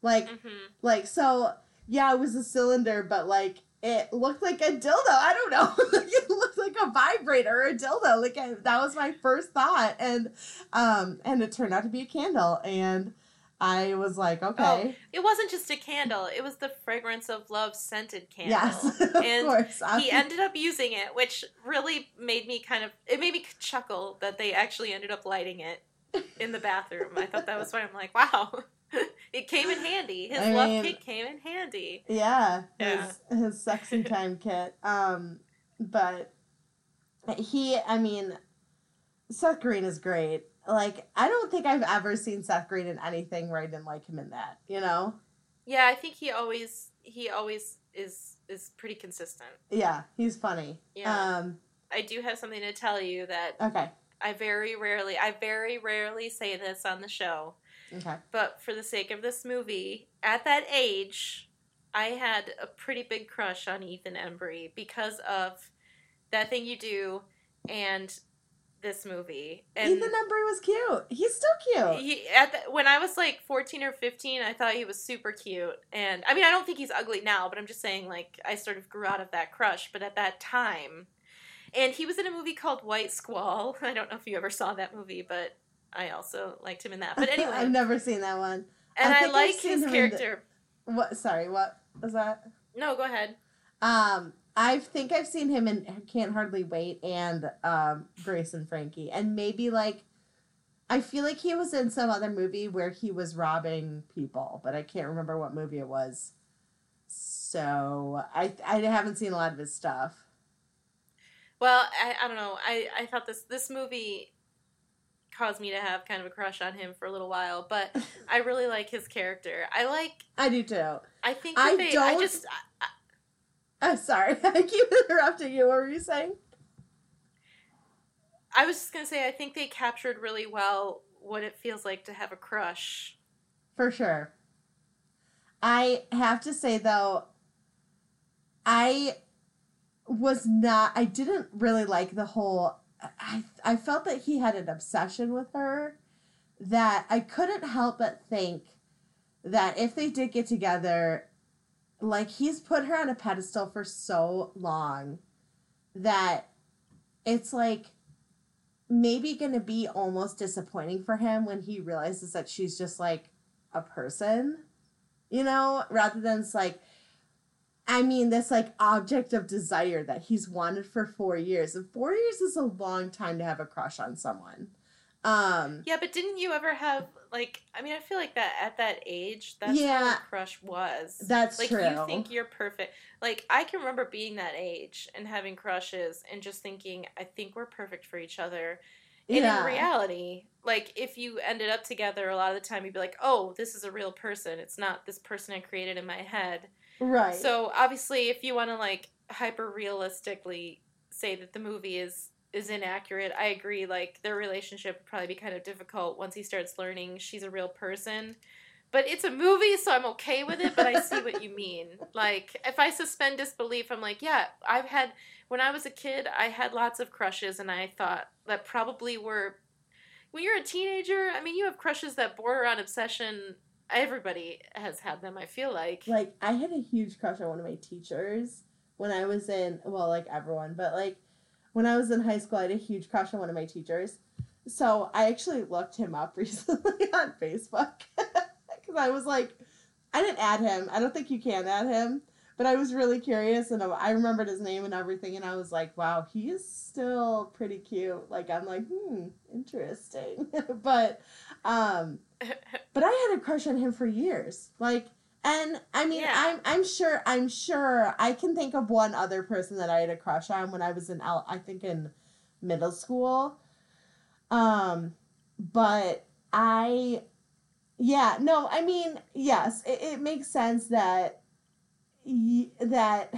Like, hmm like so. Yeah, it was a cylinder, but like it looked like a dildo. I don't know. like it looked like a vibrator or a dildo. Like I, that was my first thought, and um, and it turned out to be a candle, and I was like, okay, It wasn't just a candle; it was the fragrance of love scented candle. yes, of And course. He ended up using it, which really made me kind of it made me chuckle that they actually ended up lighting it in the bathroom. I thought that was funny. I'm like, wow, it came in handy. His I love mean- kit came in handy. Yeah, Yeah. his his sexy time kit. Um, but he, I mean, Seth Green is great. Like, I don't think I've ever seen Seth Green in anything where I didn't like him in that. You know? Yeah, I think he always he always is is pretty consistent. Yeah, he's funny. Yeah. Um. I do have something to tell you that Okay. I very rarely, I very rarely say this on the show, Okay. but for the sake of this movie, at that age, I had a pretty big crush on Ethan Embry because of that thing you do and this movie. And Ethan Embry was cute. He's still cute. he, at the, when I was like 14 or 15, I thought he was super cute. And I mean, I don't think he's ugly now, but I'm just saying, like, I sort of grew out of that crush. But at that time, and he was in a movie called White Squall. I don't know if you ever saw that movie, but I also liked him in that. But anyway, I've never seen that one. and I I, like his in the- character. What? Sorry. What was that? No, go ahead. Um, I think I've seen him in Can't Hardly Wait and um, Grace and Frankie, and maybe like I feel like he was in some other movie where he was robbing people, but I can't remember what movie it was. So I I haven't seen a lot of his stuff. Well, I, I don't know. I, I thought this this movie caused me to have kind of a crush on him for a little while, but I really like his character. I like. I do too. I think I they. I don't- just. I'm sorry, I keep interrupting you. What were you saying? I was just gonna say, I think they captured really well what it feels like to have a crush. For sure. I have to say though, I was not I didn't really like the whole I I felt that he had an obsession with her that I couldn't help but think that if they did get together like he's put her on a pedestal for so long that it's like maybe going to be almost disappointing for him when he realizes that she's just like a person, you know, rather than it's like, I mean, this like object of desire that he's wanted for four years. And four years is a long time to have a crush on someone. Um, yeah, but didn't you ever have like? I mean, I feel like that at that age, that's Yeah. crush was. That's like true. you think you're perfect. Like I can remember being that age and having crushes and just thinking, I think we're perfect for each other. And yeah. in reality, like if you ended up together, a lot of the time you'd be like, oh, this is a real person. It's not this person I created in my head. right. So obviously, if you want to like hyper realistically say that the movie is is inaccurate, I agree. Like their relationship would probably be kind of difficult once he starts learning she's a real person. But it's a movie, so I'm okay with it. But I see what you mean. Like if I suspend disbelief, I'm like, yeah, I've had when I was a kid, I had lots of crushes, and I thought that probably were. When you're a teenager, I mean, you have crushes that border on obsession. Everybody has had them. I feel like. like I had a huge crush on one of my teachers when I was in well, like everyone, but like when I was in high school, I had a huge crush on one of my teachers. So I actually looked him up recently on Facebook because I was like, I didn't add him. I don't think you can add him, but I was really curious and I remembered his name and everything, and I was like, wow, he is still pretty cute. Like I'm like, hmm, interesting, but um but I had a crush on him for years. Like, and I mean, Yeah. I'm I'm sure I'm sure I can think of one other person that I had a crush on when I was in L. I think in middle school. Um, but I, yeah, no, I mean, yes, it, it makes sense that y- that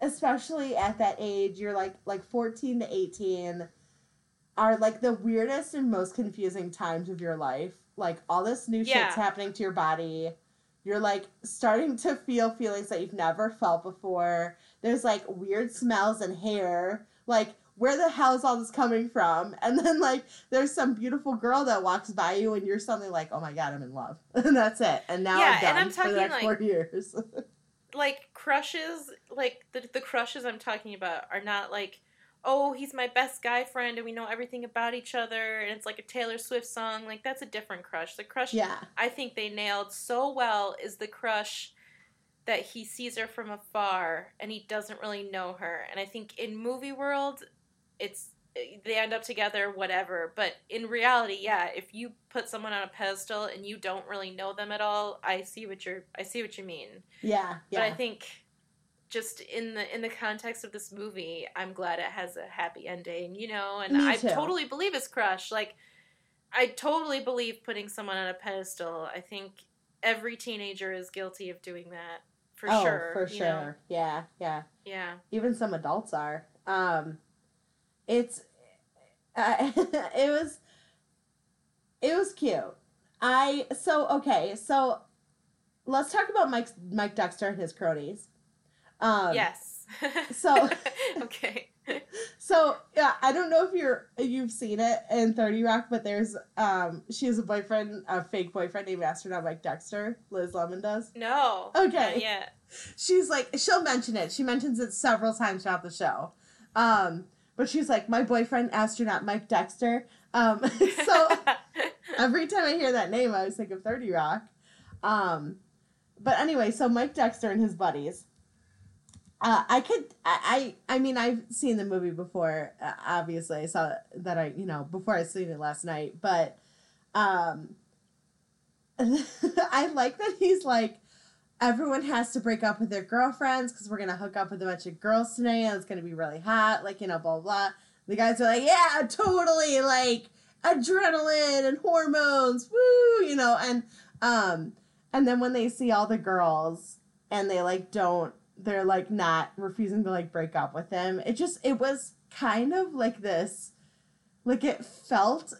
especially at that age you're like like 14 to 18 are like the weirdest and most confusing times of your life like all this new Yeah. shit's happening to your body you're like starting to feel feelings that you've never felt before. There's like weird smells and hair. Like where the hell is all this coming from? And then like there's some beautiful girl that walks by you and you're suddenly like oh my god i'm in love. And that's it. And now Yeah, i'm done and I'm for the next like- four years. like crushes like the, the crushes i'm talking about are not like oh he's my best guy friend and we know everything about each other and it's like a taylor swift song like that's a different crush. The crush yeah. I think they nailed so well is the crush that he sees her from afar and he doesn't really know her. And i think in movie world it's they end up together whatever. But in reality yeah if you put someone on a pedestal and you don't really know them at all i see what you're i see what you mean. Yeah but I think just in the in the context of this movie, I'm glad it has a happy ending, you know, and I totally believe his crush. Like I totally believe putting someone on a pedestal. I think every teenager is guilty of doing that. For oh sure. for sure know? yeah yeah Yeah. even some adults are um it's uh, it was it was cute i so okay so let's talk about mike mike dexter and his cronies um yes. so- okay. so yeah i don't know if you're you've seen it in 30 rock but there's um she has a boyfriend a fake boyfriend named astronaut mike dexter liz lemon does No. Okay. Yet. she's like she'll mention it she mentions it several times throughout the show um but she's like my boyfriend astronaut mike dexter um so every time i hear that name i always think of 30 rock um but anyway so mike dexter and his buddies uh, I could, I, I, mean, I've seen the movie before. Uh, obviously, I saw that I, you know, before I seen it last night. But, um, I like that he's like, everyone has to break up with their girlfriends because we're gonna hook up with a bunch of girls today and it's gonna be really hot. Like, you know, blah blah. blah. The guys are like, yeah, totally, like adrenaline and hormones, woo, you know, and um, and then when they see all the girls and they like don't they're like not refusing to like break up with him. It just it was kind of like this like it felt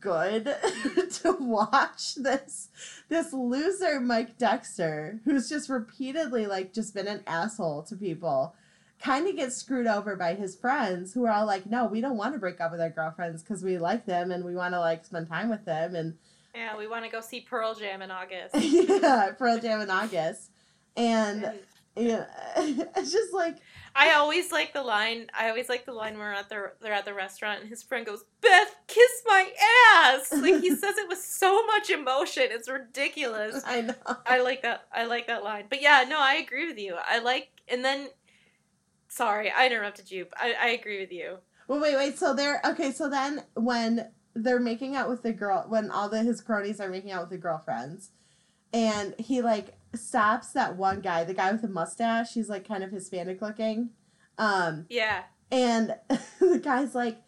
good to watch this this loser mike dexter who's just repeatedly like just been an asshole to people kind of gets screwed over by his friends who are all like, no, we don't want to break up with our girlfriends because we like them and we want to like spend time with them and Yeah, we want to go see Pearl Jam in August. yeah, Pearl Jam in August, And yeah, it's just like I always like the line. I always like the line where at the they're at the restaurant and his friend goes, "Beth, kiss my ass." Like he says it with so much emotion. It's ridiculous. I know. I like that. I like that line. But yeah, no, I agree with you. I like, and then, sorry, I interrupted you. I, I agree with you. Well, wait, wait. So they're okay. So then when they're making out with the girl, when all the his cronies are making out with the girlfriends, and he like stops that one guy, the guy with the mustache. He's like kind of Hispanic looking. Um, Yeah. and the guy's like,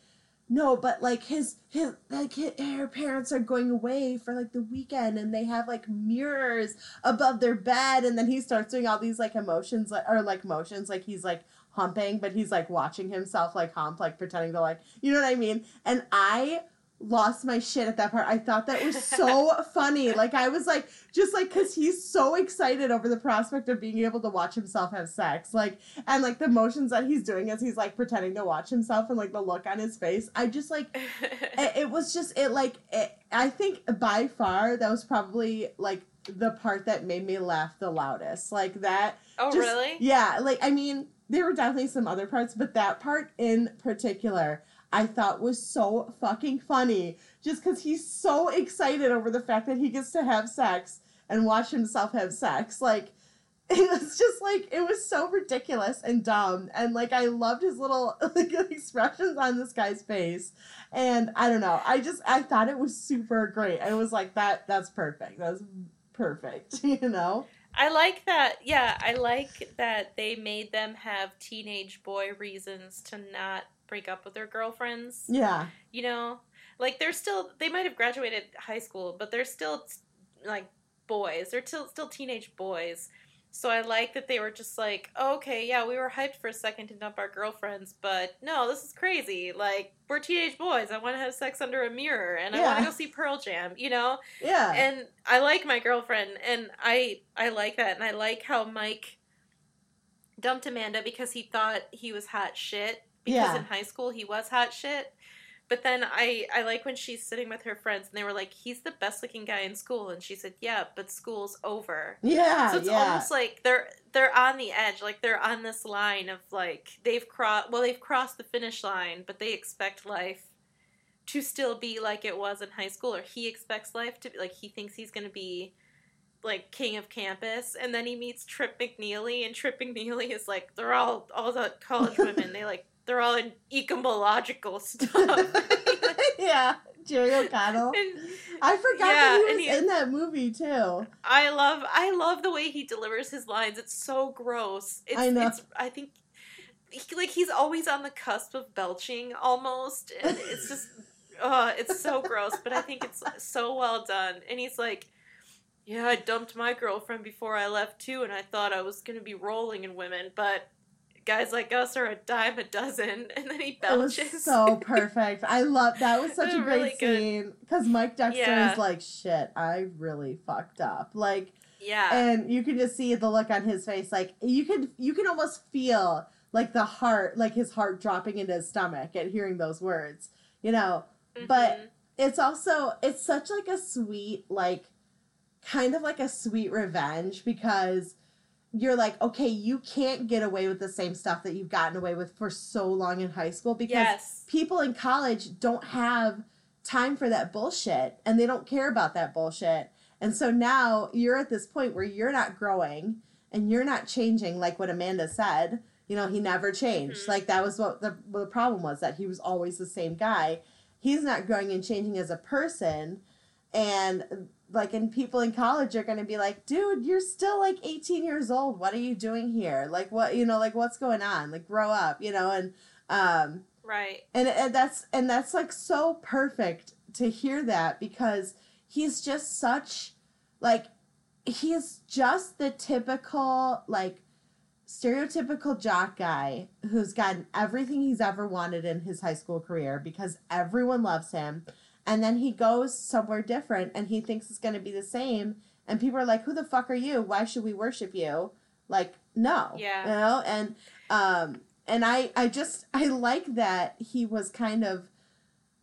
no, but like his his like his, her parents are going away for like the weekend, and they have like mirrors above their bed, and then he starts doing all these like emotions like or like motions, like he's like humping, but he's like watching himself like hump, like pretending to like you know what I mean. And I lost my shit at that part. I thought that was so funny. Like I was like just like cuz he's so excited over the prospect of being able to watch himself have sex. Like and like the motions that he's doing as he's like pretending to watch himself and like the look on his face. I just like it, it was just it like it, I think by far that was probably like the part that made me laugh the loudest. Like that oh, just- really? yeah, like I mean, there were definitely some other parts, but that part in particular, I thought was so fucking funny. Just because he's so excited over the fact that he gets to have sex and watch himself have sex, like it was just like it was so ridiculous and dumb, and like I loved his little like expressions on this guy's face, and I don't know, I just I thought it was super great. I was like that that's perfect. That's perfect, you know. I like that. Yeah, I like that they made them have teenage boy reasons to not break up with their girlfriends. Yeah. You know, like they're still they might have graduated high school, but they're still like boys. They're still still teenage boys. So I like that they were just like, oh, okay, yeah, we were hyped for a second to dump our girlfriends, but no, this is crazy. Like we're teenage boys. I want to have sex under a mirror, and I want to go see Pearl Jam. You know, Yeah. and I like my girlfriend, and I I like that, and I like how Mike dumped Amanda because he thought he was hot shit. Because Yeah. in high school he was hot shit. But then I I like when she's sitting with her friends and they were like, "He's the best looking guy in school," and she said, "Yeah, but school's over." yeah. So it's yeah. almost like they're they're on the edge, like they're on this line of like they've crossed well they've crossed the finish line, but they expect life to still be like it was in high school, or he expects life to be like he thinks he's gonna be like king of campus, and then he meets Trip McNeely, and Trip McNeely is like they're all all the college women, they like they're all in ecomological stuff. yeah. Jerry O'Connell. and I forgot Yeah, that he he- was in that movie too. I love I love the way he delivers his lines. It's so gross. It's, I know. It's, I think he, like he's always on the cusp of belching almost, and it's just uh, it's so gross. But I think it's so well done. And he's like, "Yeah, I dumped my girlfriend before I left too, and I thought I was gonna be rolling in women, but." Guys like us are a dime a dozen, and then he It was so perfect. I love that was such It a great really scene because Mike Dexter Yeah. is like, "Shit, I really fucked up." Like, yeah, and you can just see the look on his face. Like, you can you can almost feel like the heart, like his heart dropping into his stomach at hearing those words. You know, but- Mhm. it's also it's such like a sweet like kind of like a sweet revenge because you're like okay you can't get away with the same stuff that you've gotten away with for so long in high school because yes, people in college don't have time for that bullshit and they don't care about that bullshit. And so now you're at this point where you're not growing and you're not changing like what amanda said. You know he never changed. Mhm. like that was what the, what the problem was that he was always the same guy. He's not growing and changing as a person. And like and people in college are going to be like dude you're still like 18 years old. What are you doing here? Like what you know like what's going on? Like grow up you know and um right. and, and that's and that's like so perfect to hear that because he's just such like he's just the typical like stereotypical jock guy who's gotten everything he's ever wanted in his high school career because everyone loves him and then he goes somewhere different and he thinks it's going to be the same and people are like who the fuck are you why should we worship you Like no. Yeah. You know, and um and I I just I like that he was kind of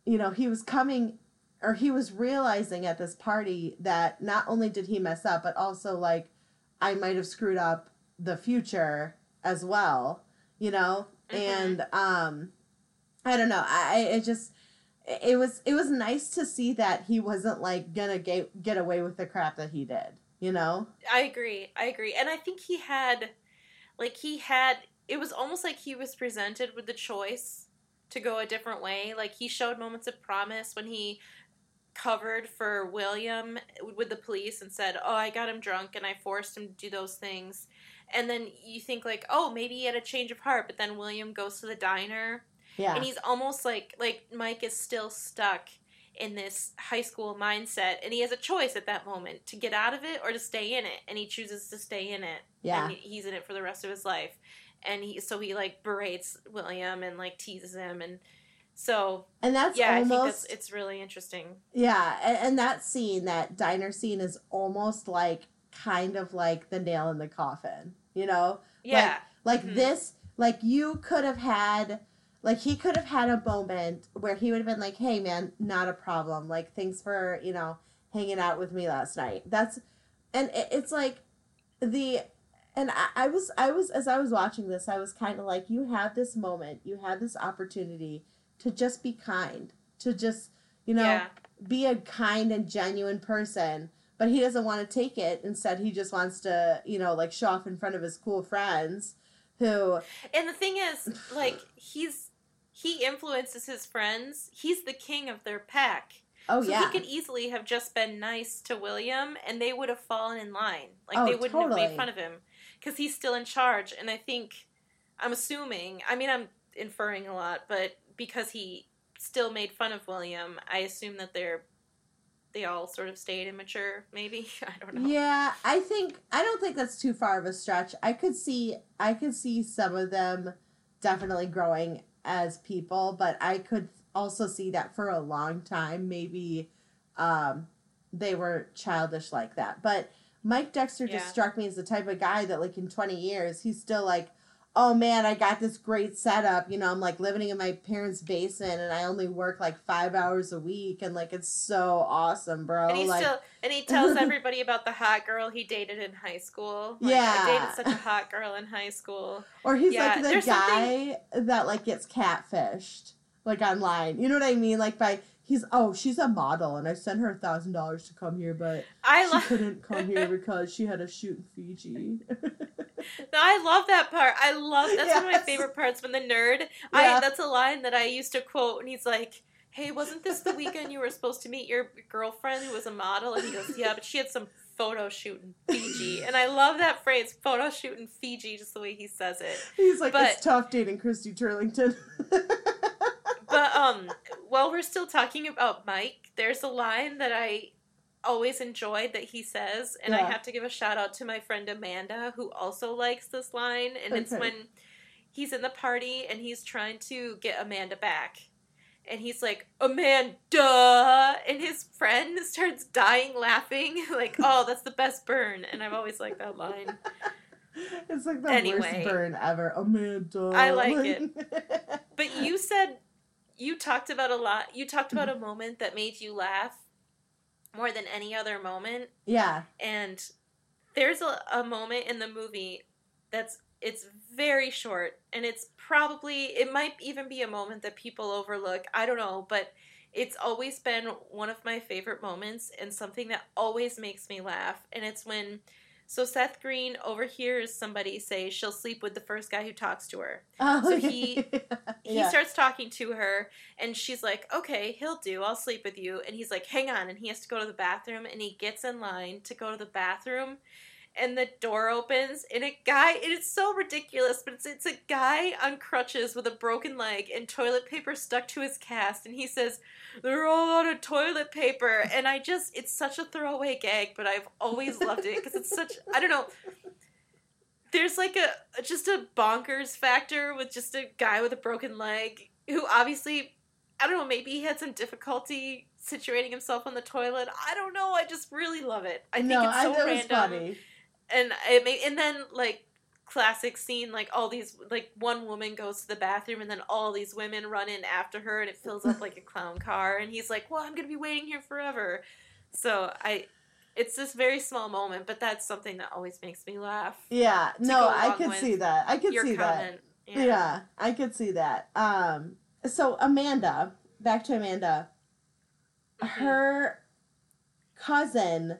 you know, he was coming or he was realizing at this party that not only did he mess up, but also like I might have screwed up the future as well, you know? Mhm. And um I don't know. I I- it just it was it was nice to see that he wasn't like gonna get get away with the crap that he did, you know? I agree. I agree. And I think he had like he had it was almost like he was presented with the choice to go a different way. Like he showed moments of promise when he covered for William with the police and said, "Oh, I got him drunk and I forced him to do those things." And then you think like, "Oh, maybe he had a change of heart." But then William goes to the diner Yeah. and he's almost like like Mike is still stuck in this high school mindset and he has a choice at that moment to get out of it or to stay in it and he chooses to stay in it yeah. and he's in it for the rest of his life and he so he like berates William and like teases him and so And that's yeah I think almost that's it's really interesting Yeah, and, and that scene, that diner scene, is almost like kind of like the nail in the coffin. You know, yeah like Mhm. this, like you could have had, like he could have had a moment where he would have been like, "Hey, man, not a problem. Like, thanks for you know hanging out with me last night." That's, and it, it's like the. And I, I was, I was, as I was watching this, I was kind of like, you had this moment, you had this opportunity to just be kind, to just, you know, yeah be a kind and genuine person but he doesn't want to take it instead he just wants to you know like show off in front of his cool friends who and the thing is like he's he influences his friends he's the king of their pack oh so yeah he could easily have just been nice to William and they would have fallen in line. Like Oh, they wouldn't have made fun of him because he's still in charge. And I think, I'm assuming, I mean, I'm inferring a lot, but because he still made fun of William, I assume that they're, they all sort of stayed immature, maybe? I don't know. yeah i think i don't think that's too far of a stretch i could see i could see some of them definitely growing as people but i could also see that for a long time maybe um they were childish like that. But mike dexter just struck me as the type of guy that like in 20 years he's still like oh man i got this great setup you know i'm like living in my parents basement and i only work like five hours a week and like it's so awesome bro And he like still and he tells everybody about the hot girl he dated in high school. Like, Yeah. I dated such a hot girl in high school. Or he's Yeah, like the guy that like gets catfished like online. You know what I mean? Like by he's oh she's a model and I sent her a thousand dollars to come here, but I she couldn't come here because she had a shoot in Fiji. No, I love that part. I love that's one of my favorite parts when the nerd. Yeah. I that's a line that I used to quote, and he's like, "Hey, wasn't this the weekend you were supposed to meet your girlfriend who was a model?" And he goes, "Yeah, but she had some photo shoot in Fiji." And I love that phrase, "photo shoot in Fiji," just the way he says it. he's like But- it's tough dating Christy Turlington. But um, while we're still talking about Mike, there's a line that I always enjoyed that he says, and I have to give a shout out to my friend Amanda who also likes this line, and it's when he's in the party and he's trying to get Amanda back. And he's like, Amanda! And his friend starts dying laughing, like, oh, that's the best burn. And I've always liked that line. it's like the Anyway. worst burn ever. Amanda. I like it. But you said you talked about a lot. You talked about a mm-hmm. moment that made you laugh more than any other moment. yeah. And there's a, a moment in the movie that's it's very short and it's probably it might even be a moment that people overlook. I don't know, but it's always been one of my favorite moments and something that always makes me laugh. And it's when so Seth Green overhears somebody say she'll sleep with the first guy who talks to her. Oh, So he- he starts talking to her and she's like okay he'll do. I'll sleep with you. And he's like hang on. And he has to go to the bathroom and he gets in line to go to the bathroom and the door opens and a guy it is so ridiculous but it's, it's a guy on crutches with a broken leg and toilet paper stuck to his cast and he says they're all out of toilet paper and i just it's such a throwaway gag but i've always loved it because it's such i don't know there's like a just a bonkers factor with just a guy with a broken leg who obviously I don't know, maybe he had some difficulty situating himself on the toilet. I don't know. I just really love it. I think no, it's I so was random. And it may, and then like classic scene like all these like one woman goes to the bathroom and then all these women run in after her and it fills up like a clown car and he's like well i'm gonna be waiting here forever so i it's this very small moment but that's something that always makes me laugh Yeah, no, I could see that. I could see that. comment Yeah. I could see that. Um, so Amanda, back to Amanda, Mhm. her cousin.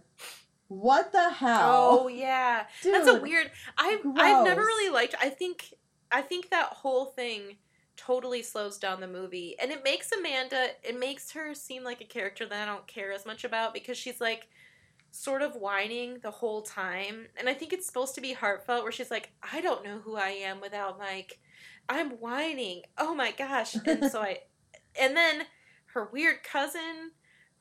What the hell? oh yeah. Dude, that's a weird i i've never really liked i think i think that whole thing totally slows down the movie. And it makes amanda it makes her seem like a character that i don't care as much about because she's like sort of whining the whole time. And i think it's supposed to be heartfelt where she's like i don't know who i am without mike i'm whining. Oh my gosh. And so i and then her weird cousin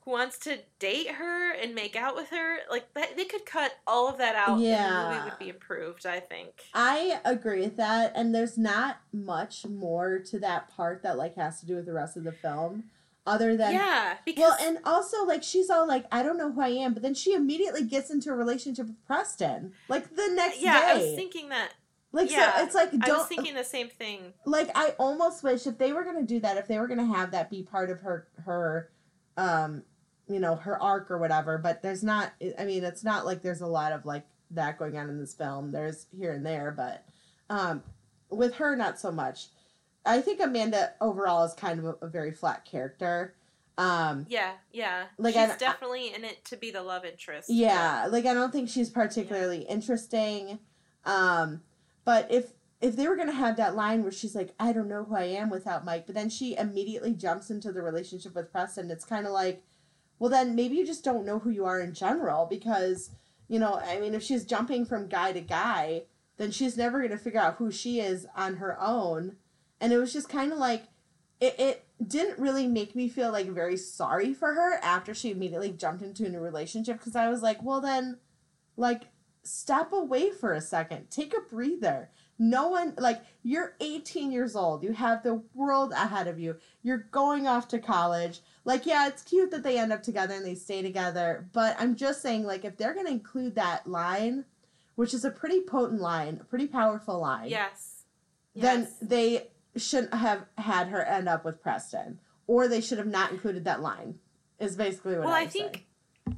who wants to date her and make out with her like that, they could cut all of that out and the Yeah. movie would be improved i think I agree with that, and there's not much more to that part that like has to do with the rest of the film, other than yeah because well, and also like she's all like, I don't know who I am, but then she immediately gets into a relationship with Preston, like the next yeah day. i was thinking that like yeah, so, it's like i was thinking the same thing like I almost wish if they were gonna do that, if they were gonna have that be part of her her, um, you know, her arc or whatever. But there's not. I mean, it's not like there's a lot of like that going on in this film. There's here and there, but um, with her, not so much. I think Amanda overall is kind of a, a very flat character. Um, yeah yeah Like, she's I- definitely in it to be the love interest yeah, like I don't think she's particularly interesting. Um, but if if they were gonna have that line where she's like, I don't know who I am without Mike, but then she immediately jumps into the relationship with Preston, it's kind of like, well, then maybe you just don't know who you are in general because, you know, I mean, if she's jumping from guy to guy, then she's never gonna figure out who she is on her own. And it was just kind of like, it, it didn't really make me feel like very sorry for her after she immediately jumped into a new relationship because I was like, well, then, like, step away for a second, take a breather. No one, like, you're 18 years old, you have the world ahead of you, you're going off to college. Like, yeah, it's cute that they end up together and they stay together, but I'm just saying, like, if they're going to include that line, which is a pretty potent line, a pretty powerful line yes then yes. they shouldn't have had her end up with Preston, or they should have not included that line. Is basically what Well, I, I think- say.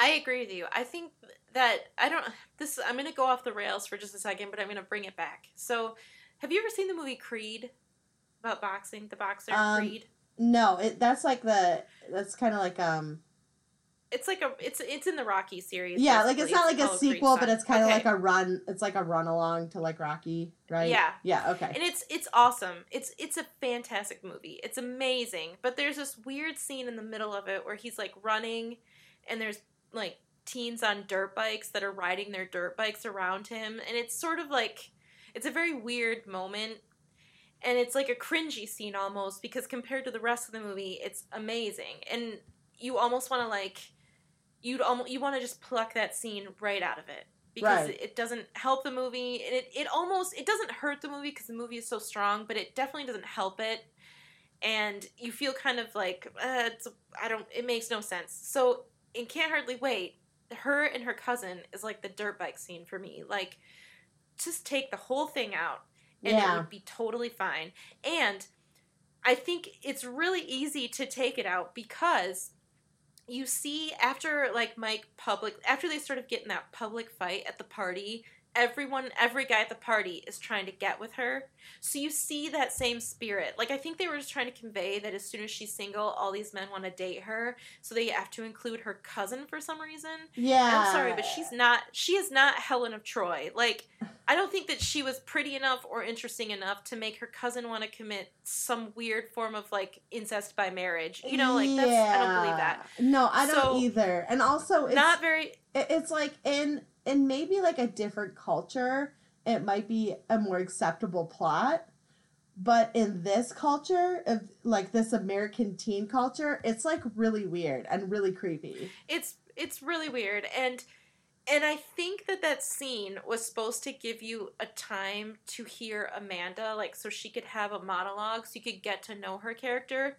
I agree with you. I think that I don't. This I'm going to go off the rails for just a second, but I'm going to bring it back. So, have you ever seen the movie Creed about boxing? The boxer Um, Creed. No, it that's like the that's kind of like um It's like a. It's it's in the Rocky series. yeah like it's basically. not like a sequel, but it's kind of Okay. like a run. It's like a run along to like Rocky, right? Yeah. yeah, okay. and it's it's awesome. It's it's a fantastic movie. It's amazing. But there's this weird scene in the middle of it where he's like running and there's like teens on dirt bikes that are riding their dirt bikes around him and it's sort of like it's a very weird moment and it's like a cringy scene almost because compared to the rest of the movie it's amazing. And you almost want to like you'd almost you want to just pluck that scene right out of it because Right. it doesn't help the movie. And it, it almost it doesn't hurt the movie because the movie is so strong but it definitely doesn't help it. And you feel kind of like uh, it's i don't it makes no sense. So in can't hardly wait her and her cousin is like the dirt bike scene for me. Like just take the whole thing out and it would be totally fine. And i think it's really easy to take it out because you see after like mike public after they sort of get in that public fight at the party everyone every guy at the party is trying to get with her so you see that same spirit like i think they were just trying to convey that as soon as she's single all these men want to date her so they have to include her cousin for some reason yeah. I'm sorry, but she's not. She is not Helen of Troy. Like, I don't think that she was pretty enough or interesting enough to make her cousin want to commit some weird form of like incest by marriage. You know, like that's. I don't believe that. No, I don't So- either. And also, it's Not very. it's like in in maybe like a different culture it might be a more acceptable plot. But in this culture of like this american teen culture it's like really weird and really creepy. It's it's really weird, and and I think that that scene was supposed to give you a time to hear Amanda, like so she could have a monologue, so you could get to know her character.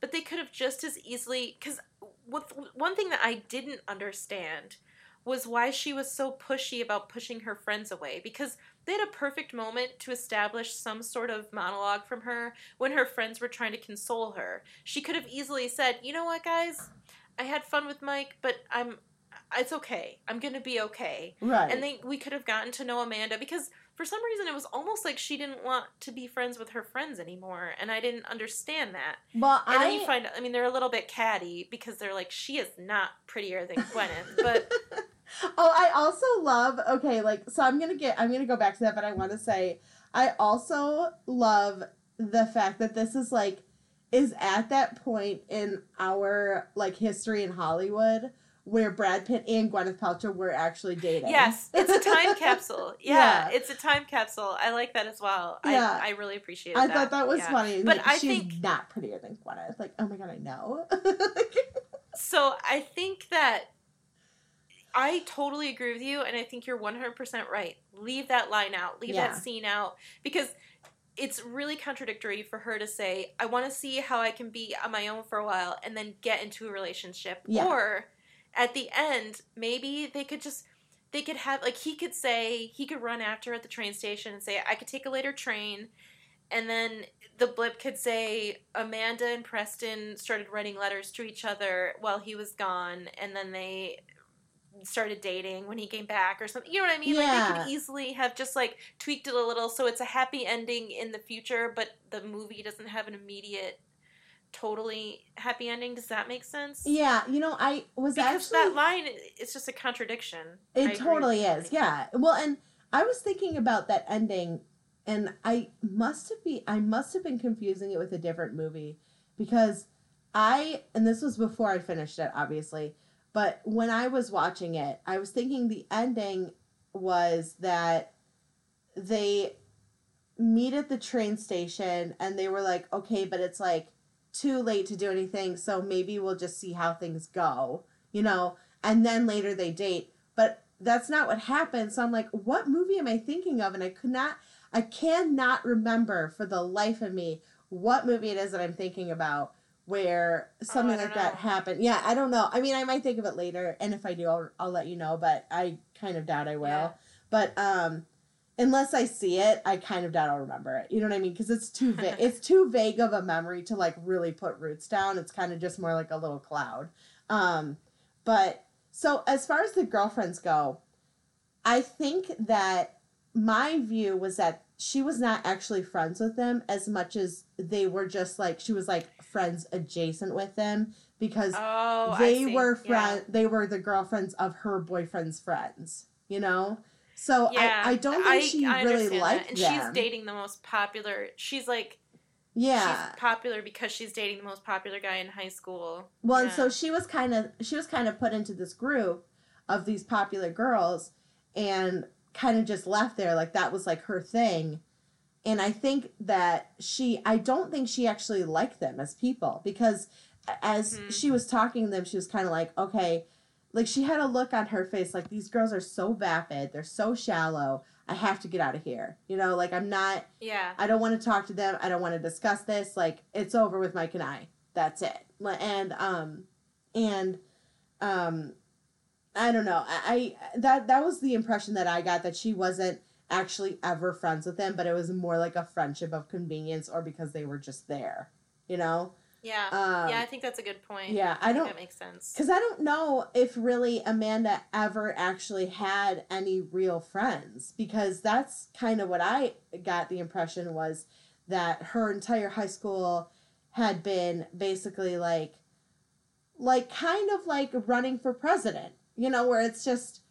But they could have just as easily because one thing that I didn't understand was why she was so pushy about pushing her friends away because they had a perfect moment to establish some sort of monologue from her when her friends were trying to console her. She could have easily said, "You know what, guys? I had fun with Mike, but I'm it's okay. I'm going to be okay." Right. And they we could have gotten to know Amanda because for some reason it was almost like she didn't want to be friends with her friends anymore and I didn't understand that. well, And I then you find I mean they're a little bit catty because they're like she is not prettier than Gwyneth, but oh, I also love. Okay, like so, I'm gonna get. I'm gonna go back to that, but I want to say I also love the fact that this is like is at that point in our like history in Hollywood where Brad Pitt and Gwyneth Paltrow were actually dating. Yes, it's a time capsule. Yeah, Yeah. it's a time capsule. I like that as well. Yeah. I, I really appreciate it. I that. thought that was Yeah. funny. But Like, I she's think- not prettier than Gwyneth. Like, oh my god, I know. So I think that I totally agree with you, and I think you're 100% right. Leave that line out, leave Yeah. that scene out, because it's really contradictory for her to say, I want to see how I can be on my own for a while and then get into a relationship. Yeah. Or at the end, maybe they could just. They could have like he could say he could run after her at the train station and say I could take a later train, and then the blip could say Amanda and Preston started writing letters to each other while he was gone, and then they started dating when he came back or something. You know what I mean? Like they Yeah. could easily have just like tweaked it a little so it's a happy ending in the future, but the movie doesn't have an immediate totally happy ending. Does that make sense? yeah, you know, I was Because actually that line it's just a contradiction. It agree totally is. Yeah. Well, and I was thinking about that ending and I must have been I must have been confusing it with a different movie because I and this was before I finished it obviously, but when I was watching it, I was thinking the ending was that they meet at the train station and they were like, "Okay, but it's like too late to do anything, so maybe we'll just see how things go." You know, and then later they date. But that's not what happened. So i'm like what movie am i thinking of? And i could not i cannot remember for the life of me what movie it is that i'm thinking about where something Oh, I don't like that happened. Yeah i don't know. I mean i might think of it later and if i do i'll, I'll let you know but i kind of doubt i will. Yeah. but um unless i see it i kind of doubt i'll remember it. You know what i mean? Because it's too vague it's too vague of a memory to like really put roots down. It's kind of just more like a little cloud. Um but so as far as the girlfriends go, I think that my view was that she was not actually friends with them as much as they were just like she was like friends adjacent with them because Oh, they were Yeah. they were the girlfriends of her boyfriend's friends, you know? So Yeah, I, I don't think she really understand that. And them. she's dating the most popular. She's like yeah. she's popular because she's dating the most popular guy in high school. Well, and so she was kind of she was kind of put into this group of these popular girls and kind of just left there like that was like her thing. And I think that she I don't think she actually liked them as people because as Mhm. she was talking to them she was kind of like, okay, like she had a look on her face like these girls are so vapid, they're so shallow. I have to get out of here. You know, like I'm not Yeah. I don't want to talk to them. I don't want to discuss this. Like it's over with Mike and I. That's it. And um and um I don't know. I, I that that was the impression that I got that she wasn't actually ever friends with him, but it was more like a friendship of convenience or because they were just there. You know? Yeah. Um, yeah, I think that's a good point. yeah, I think don't that makes sense. because I don't know if really Amanda ever actually had any real friends because that's kind of what I got the impression was that her entire high school had been basically like like kind of like running for president, you know, where it's just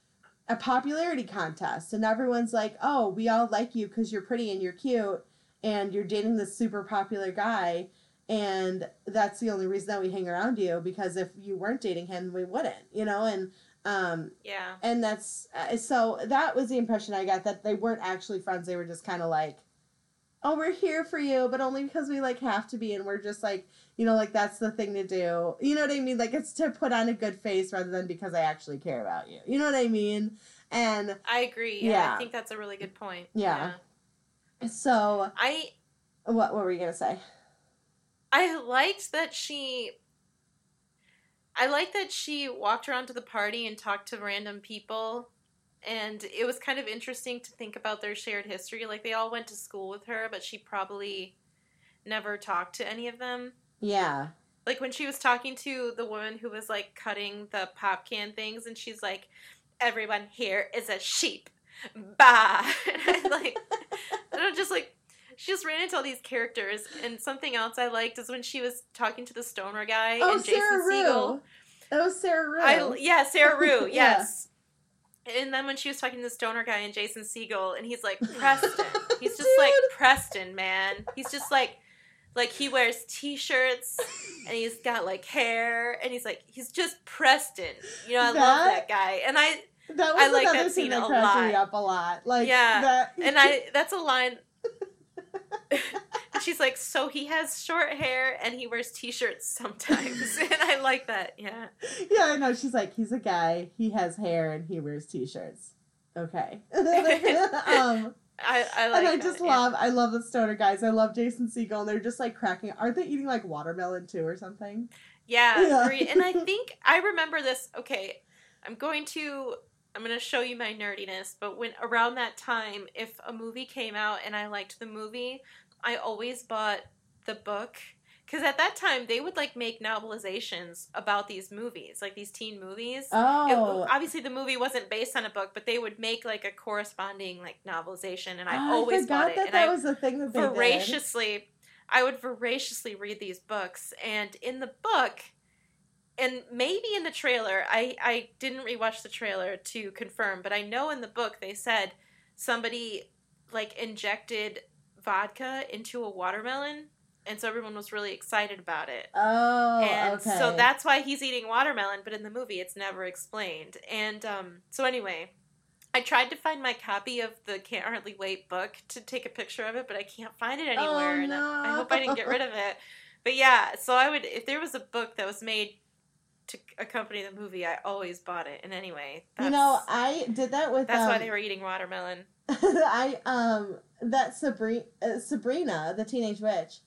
a popularity contest and everyone's like, "Oh, we all like you cuz you're pretty and you're cute and you're dating this super popular guy." and that's the only reason that we hang around you because if you weren't dating him we wouldn't you know and um Yeah. and that's uh, so that was the impression i got that they weren't actually friends they were just kind of like oh we're here for you but only because we like have to be and we're just like you know like that's the thing to do you know what i mean like it's to put on a good face rather than because i actually care about you you know what i mean and I agree. Yeah, Yeah. I think that's a really good point. Yeah. so I what, what were you gonna say I liked that she I like that she walked around to the party and talked to random people. And it was kind of interesting to think about their shared history. Like they all went to school with her, but she probably never talked to any of them. Yeah. Like when she was talking to the woman who was like cutting the pop can things, and she's like, "Everyone here is a sheep." Bah. And I like, and I'm just like, she just ran into all these characters. And something else I liked is when she was talking to the stoner guy Oh, and Sarah Segel. Rue. That was Sarah Rue. I yeah, Sarah Rue, Yeah. And then when she was talking to the stoner guy and Jason Segel, and he's like Preston, he's just like Preston, man. He's just like, like he wears t-shirts and he's got like hair, and he's like he's just Preston. You know, I love That- that guy, and I that was I like that scene that a cracked me lot. up a lot. Like Yeah, that, and I that's a line. and she's like, so he has short hair and he wears t-shirts sometimes, and I like that. Yeah. yeah, I know. She's like, he's a guy. He has hair and he wears t-shirts. Okay. um, I, I like and I that, just yeah. love, I love the stoner guys. I love Jason Segel, and they're just like cracking. Aren't they eating like watermelon too or something? Yeah, Yeah. And I think I remember this. Okay, I'm going to I'm going to show you my nerdiness. But when around that time, if a movie came out and I liked the movie, I always bought the book because at that time they would like make novelizations about these movies, like these teen movies. It- Oh, obviously, the movie wasn't based on a book, but they would make like a corresponding like novelization, and I Oh, always forgot bought it. that and that I was the thing that they did. voraciously i would voraciously read these books and in the book and maybe in the trailer i i didn't rewatch the trailer to confirm but i know in the book they said somebody like injected vodka into a watermelon and so everyone was really excited about it. Oh, and okay. so that's why he's eating watermelon but in the movie it's never explained. And um, so anyway i tried to find my copy of the can't hardly wait book to take a picture of it but i can't find it anywhere Oh, and I, I hope i didn't get rid of it. But yeah so i would if there was a book that was made to accompany the movie i always bought it. And anyway that's, you know, I did that with. that's um, why they were eating watermelon I um that Sabrina, uh, Sabrina, the teenage witch,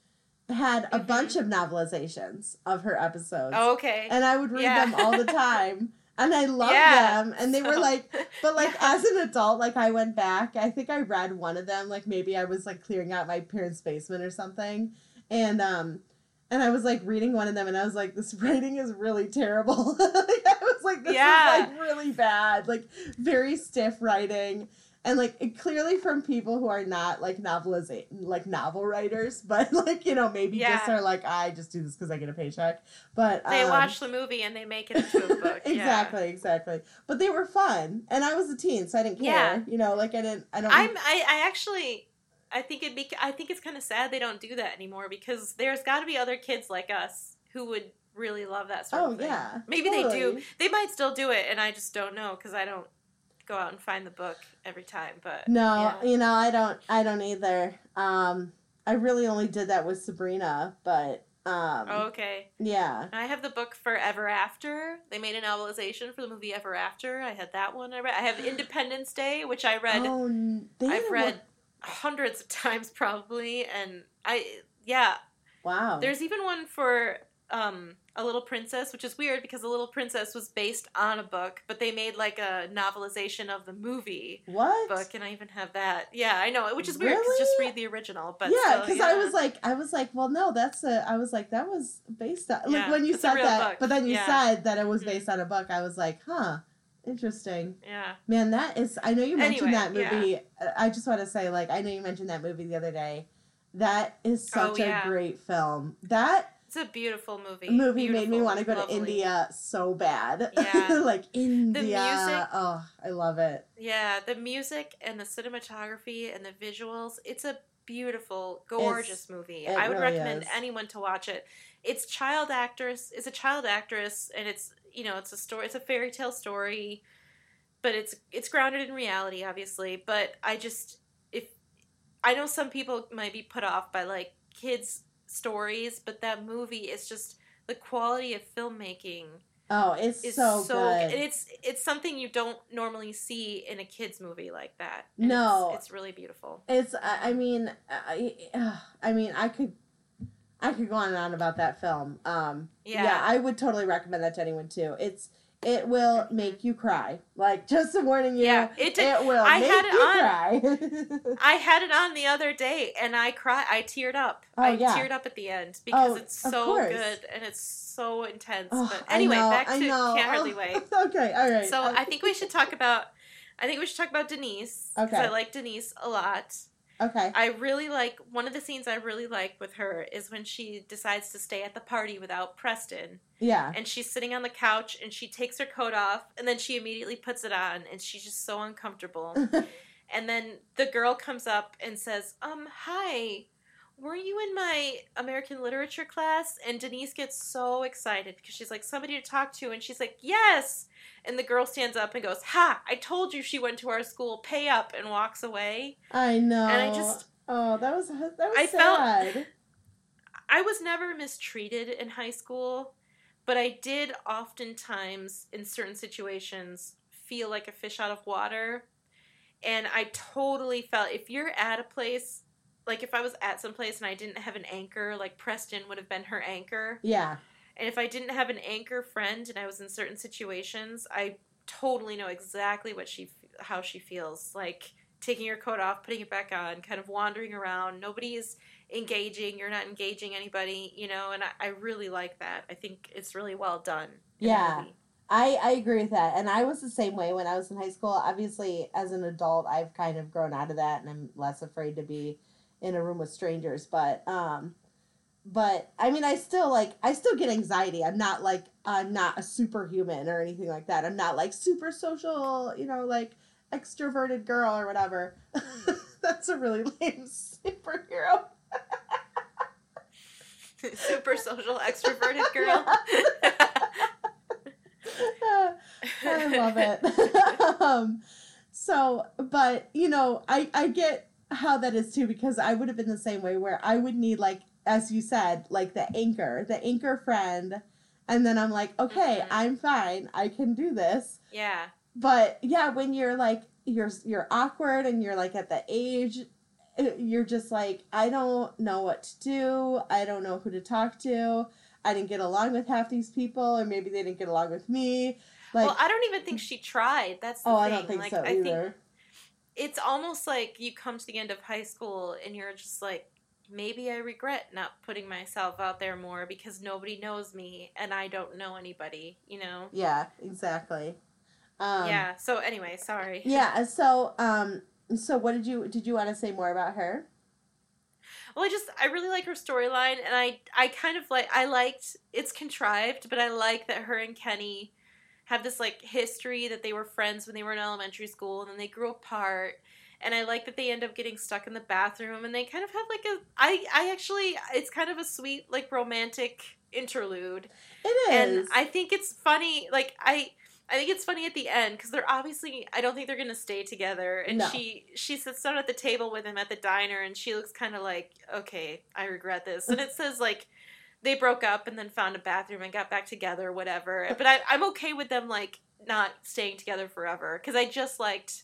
had a Mhm. bunch of novelizations of her episodes, oh, okay and I would read Yeah. them all the time, and I loved Yeah, them. And they were like, but like Yeah. as an adult, like I went back. I think I read one of them. Like maybe I was like clearing out my parents' basement or something, and um. And I was like reading one of them, and I was like, "This writing is really terrible." like, I was like, "This Yeah. is like really bad, like very stiff writing." And like clearly from people who are not like novelization like novel writers but like you know maybe just are like i just do this because i get a paycheck but they um, watch the movie and they make it into a book yeah. exactly exactly but they were fun and i was a teen so i didn't care Yeah. you know like i didn't i don't I'm I, I actually I think it'd be I think it's kind of sad they don't do that anymore because there's got to be other kids like us who would really love that sort oh of thing. yeah Maybe they do. They might still do it and I just don't know cuz I don't go out and find the book every time, but no yeah. you know i don't i don't either um i really only did that with sabrina but um Oh, okay. yeah I have the book Forever After. They made a novelization for the movie Ever After. I had that one. I read. I have Independence Day, which I read. oh I've read one- hundreds of times probably, and I yeah. wow There's even one for um, A Little Princess, which is weird because A Little Princess was based on a book, but they made like a novelization of the movie what book, and I even have that. Yeah, I know, which is weird because just read the original. But yeah, because I was like, I was like, well, no, that's a. I was like, that was based on like Yeah, when you said that, book, but then you yeah. said that it was Mhm. based on a book. I was like, huh, interesting. yeah, Man, that is. I know you mentioned Anyway, that movie. I just want to say, like, I know you mentioned that movie the other day. That is Oh, such yeah. a great film. That a beautiful movie. movie made me want to go lovely. to India so bad. Yeah. like India. The music- Oh, I love it. Yeah, the music and the cinematography and the visuals. It's a beautiful, gorgeous movie. it I would really recommend is. anyone to watch it. It's child actress. It's a child actress, and it's you know it's a story. It's a fairy tale story, but it's it's grounded in reality, obviously. But I just if I know some people might be put off by like kids stories, but that movie is just the quality of filmmaking Oh, it's so, so, good. it's it's something you don't normally see in a kids movie like that. And No. it's, it's really beautiful. It's. I, I mean, I, I mean, I could. I could go on and on about that film. Um, yeah. Yeah. I would totally recommend that to anyone too. It's it will make you cry. Like just a warning you, Yeah, it did- it will I had it on- cry. I had it on the other day and I cried. I teared up. Oh, I yeah. teared up at the end oh, because Oh, it's so good and it's so intense. Oh, but anyway, know, back to. Can't Hardly Oh, Wait. okay, all right. So I think we should talk about. I think we should talk about Denise. Okay. I like Denise a lot. Okay. I really like one of the scenes I really like with her is when she decides to stay at the party without Preston, Yeah. and she's sitting on the couch and she takes her coat off and then she immediately puts it on and she's just so uncomfortable. and then the girl comes up and says, "Um, hi." Were you in my American literature class? And Denise gets so excited because she's like, somebody to talk to. And she's like, yes. And the girl stands up and goes, Ha, I told you she went to our school. Pay up and walks away. I know. And I just- Oh, that was that was I felt- sad. I was never mistreated in high school, but I did oftentimes, in certain situations, feel like a fish out of water. And I totally felt if you're at a place, like if I was at some place and I didn't have an anchor, like Preston would have been her anchor. Yeah. And if I didn't have an anchor friend and I was in certain situations, I totally know exactly what she how she feels. Like taking your coat off, putting it back on, kind of wandering around. Nobody's engaging. You're not engaging anybody, you know. And I, I really like that. I think it's really well done. Yeah. I, I agree with that. And I was the same way when I was in high school. Obviously, as an adult, I've kind of grown out of that and I'm less afraid to be in a room with strangers. But, um, but I mean, I still like, I still get anxiety. I'm not like, I'm not a superhuman or anything like that. I'm not like super social, you know, like extroverted girl or whatever. That's a really lame superhero. Super social, extroverted girl. I love it. um, so, but you know, I I get how that is too because I would have been the same way where I would need like as you said like the anchor, the anchor friend, and then I'm like, okay, Mhm. I'm fine, I can do this. yeah. But yeah, when you're like you're you're awkward and you're like at the age uh, you're just like I don't know what to do. I don't know who to talk to. I didn't get along with half these people or maybe they didn't get along with me. Like well, I don't even think she tried. That's the oh, thing. I don't think like, so I think either. It's almost like you come to the end of high school and you're just like maybe i regret not putting myself out there more because nobody knows me and i don't know anybody you know Yeah, exactly. Um, yeah so anyway sorry Yeah. So, um, so what did you did you want to say more about her? well i just i really like her storyline and i i kind of like i liked it's contrived but i like that her and kenny have this like history that they were friends when they were in elementary school and then they grew apart and I like that they end up getting stuck in the bathroom and they kind of have like a I I actually it's kind of a sweet like romantic interlude It is. and. I think it's funny like I I think it's funny at the end because they're obviously I don't think they're gonna stay together and No. she she sits down at the table with him at the diner and she looks kind of like okay I regret this and it says like they broke up and then found a bathroom and got back together whatever but I, I'm okay with them like not staying together forever because I just liked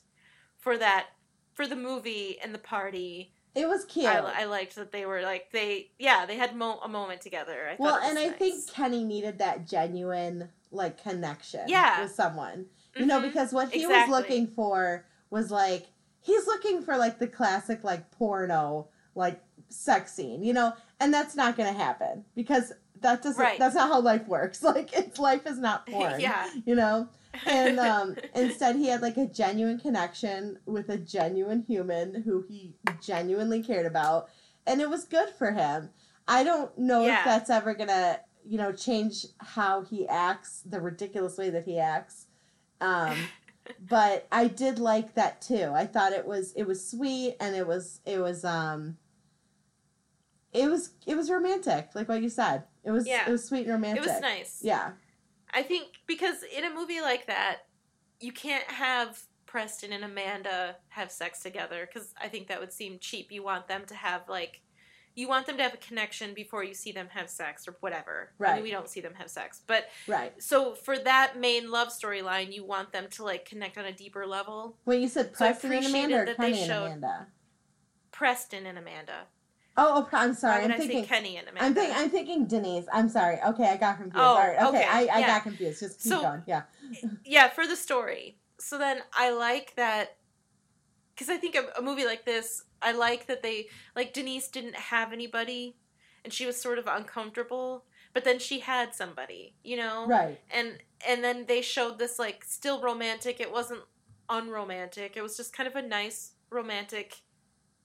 for that for the movie and the party it was cute. I, I liked that they were like they yeah they had mo- a moment together I well, and I think Kenny needed that genuine like connection Yeah. with someone. You know, Mhm. because what he Exactly. was looking for was like he's looking for like the classic like porno like sex scene, you know, and that's not going to happen because that doesn't Right. that's not how life works. Like it's life is not porn. yeah You know? And um instead he had like a genuine connection with a genuine human who he genuinely cared about and it was good for him. I don't know Yeah. if that's ever going to, you know, change how he acts, the ridiculous way that he acts. Um but I did like that too. I thought it was it was sweet and it was it was um it was it was romantic, like what you said. It was Yeah. it was sweet and romantic. it was nice Yeah. I think because in a movie like that, you can't have Preston and Amanda have sex together because I think that would seem cheap. You want them to have like, you want them to have a connection before you see them have sex or whatever. I Right. mean, we don't see them have sex, but Right. so for that main love storyline, you want them to like connect on a deeper level. When you said So Preston and Amanda that they showed- Amanda. Preston and Amanda. Oh, I'm sorry. I'm I thinking. say Kenny and Amanda? I'm thinking. I'm thinking Denise. I'm sorry. Okay, I got confused. Oh, All right. Okay, okay, I, I yeah. got confused. Just keep So- going. Yeah. yeah, for the story. So then I like that because I think a, a movie like this, I like that they like Denise didn't have anybody, and she was sort of uncomfortable. But then she had somebody, you know, Right. and and then they showed this like still romantic. It wasn't unromantic. It was just kind of a nice romantic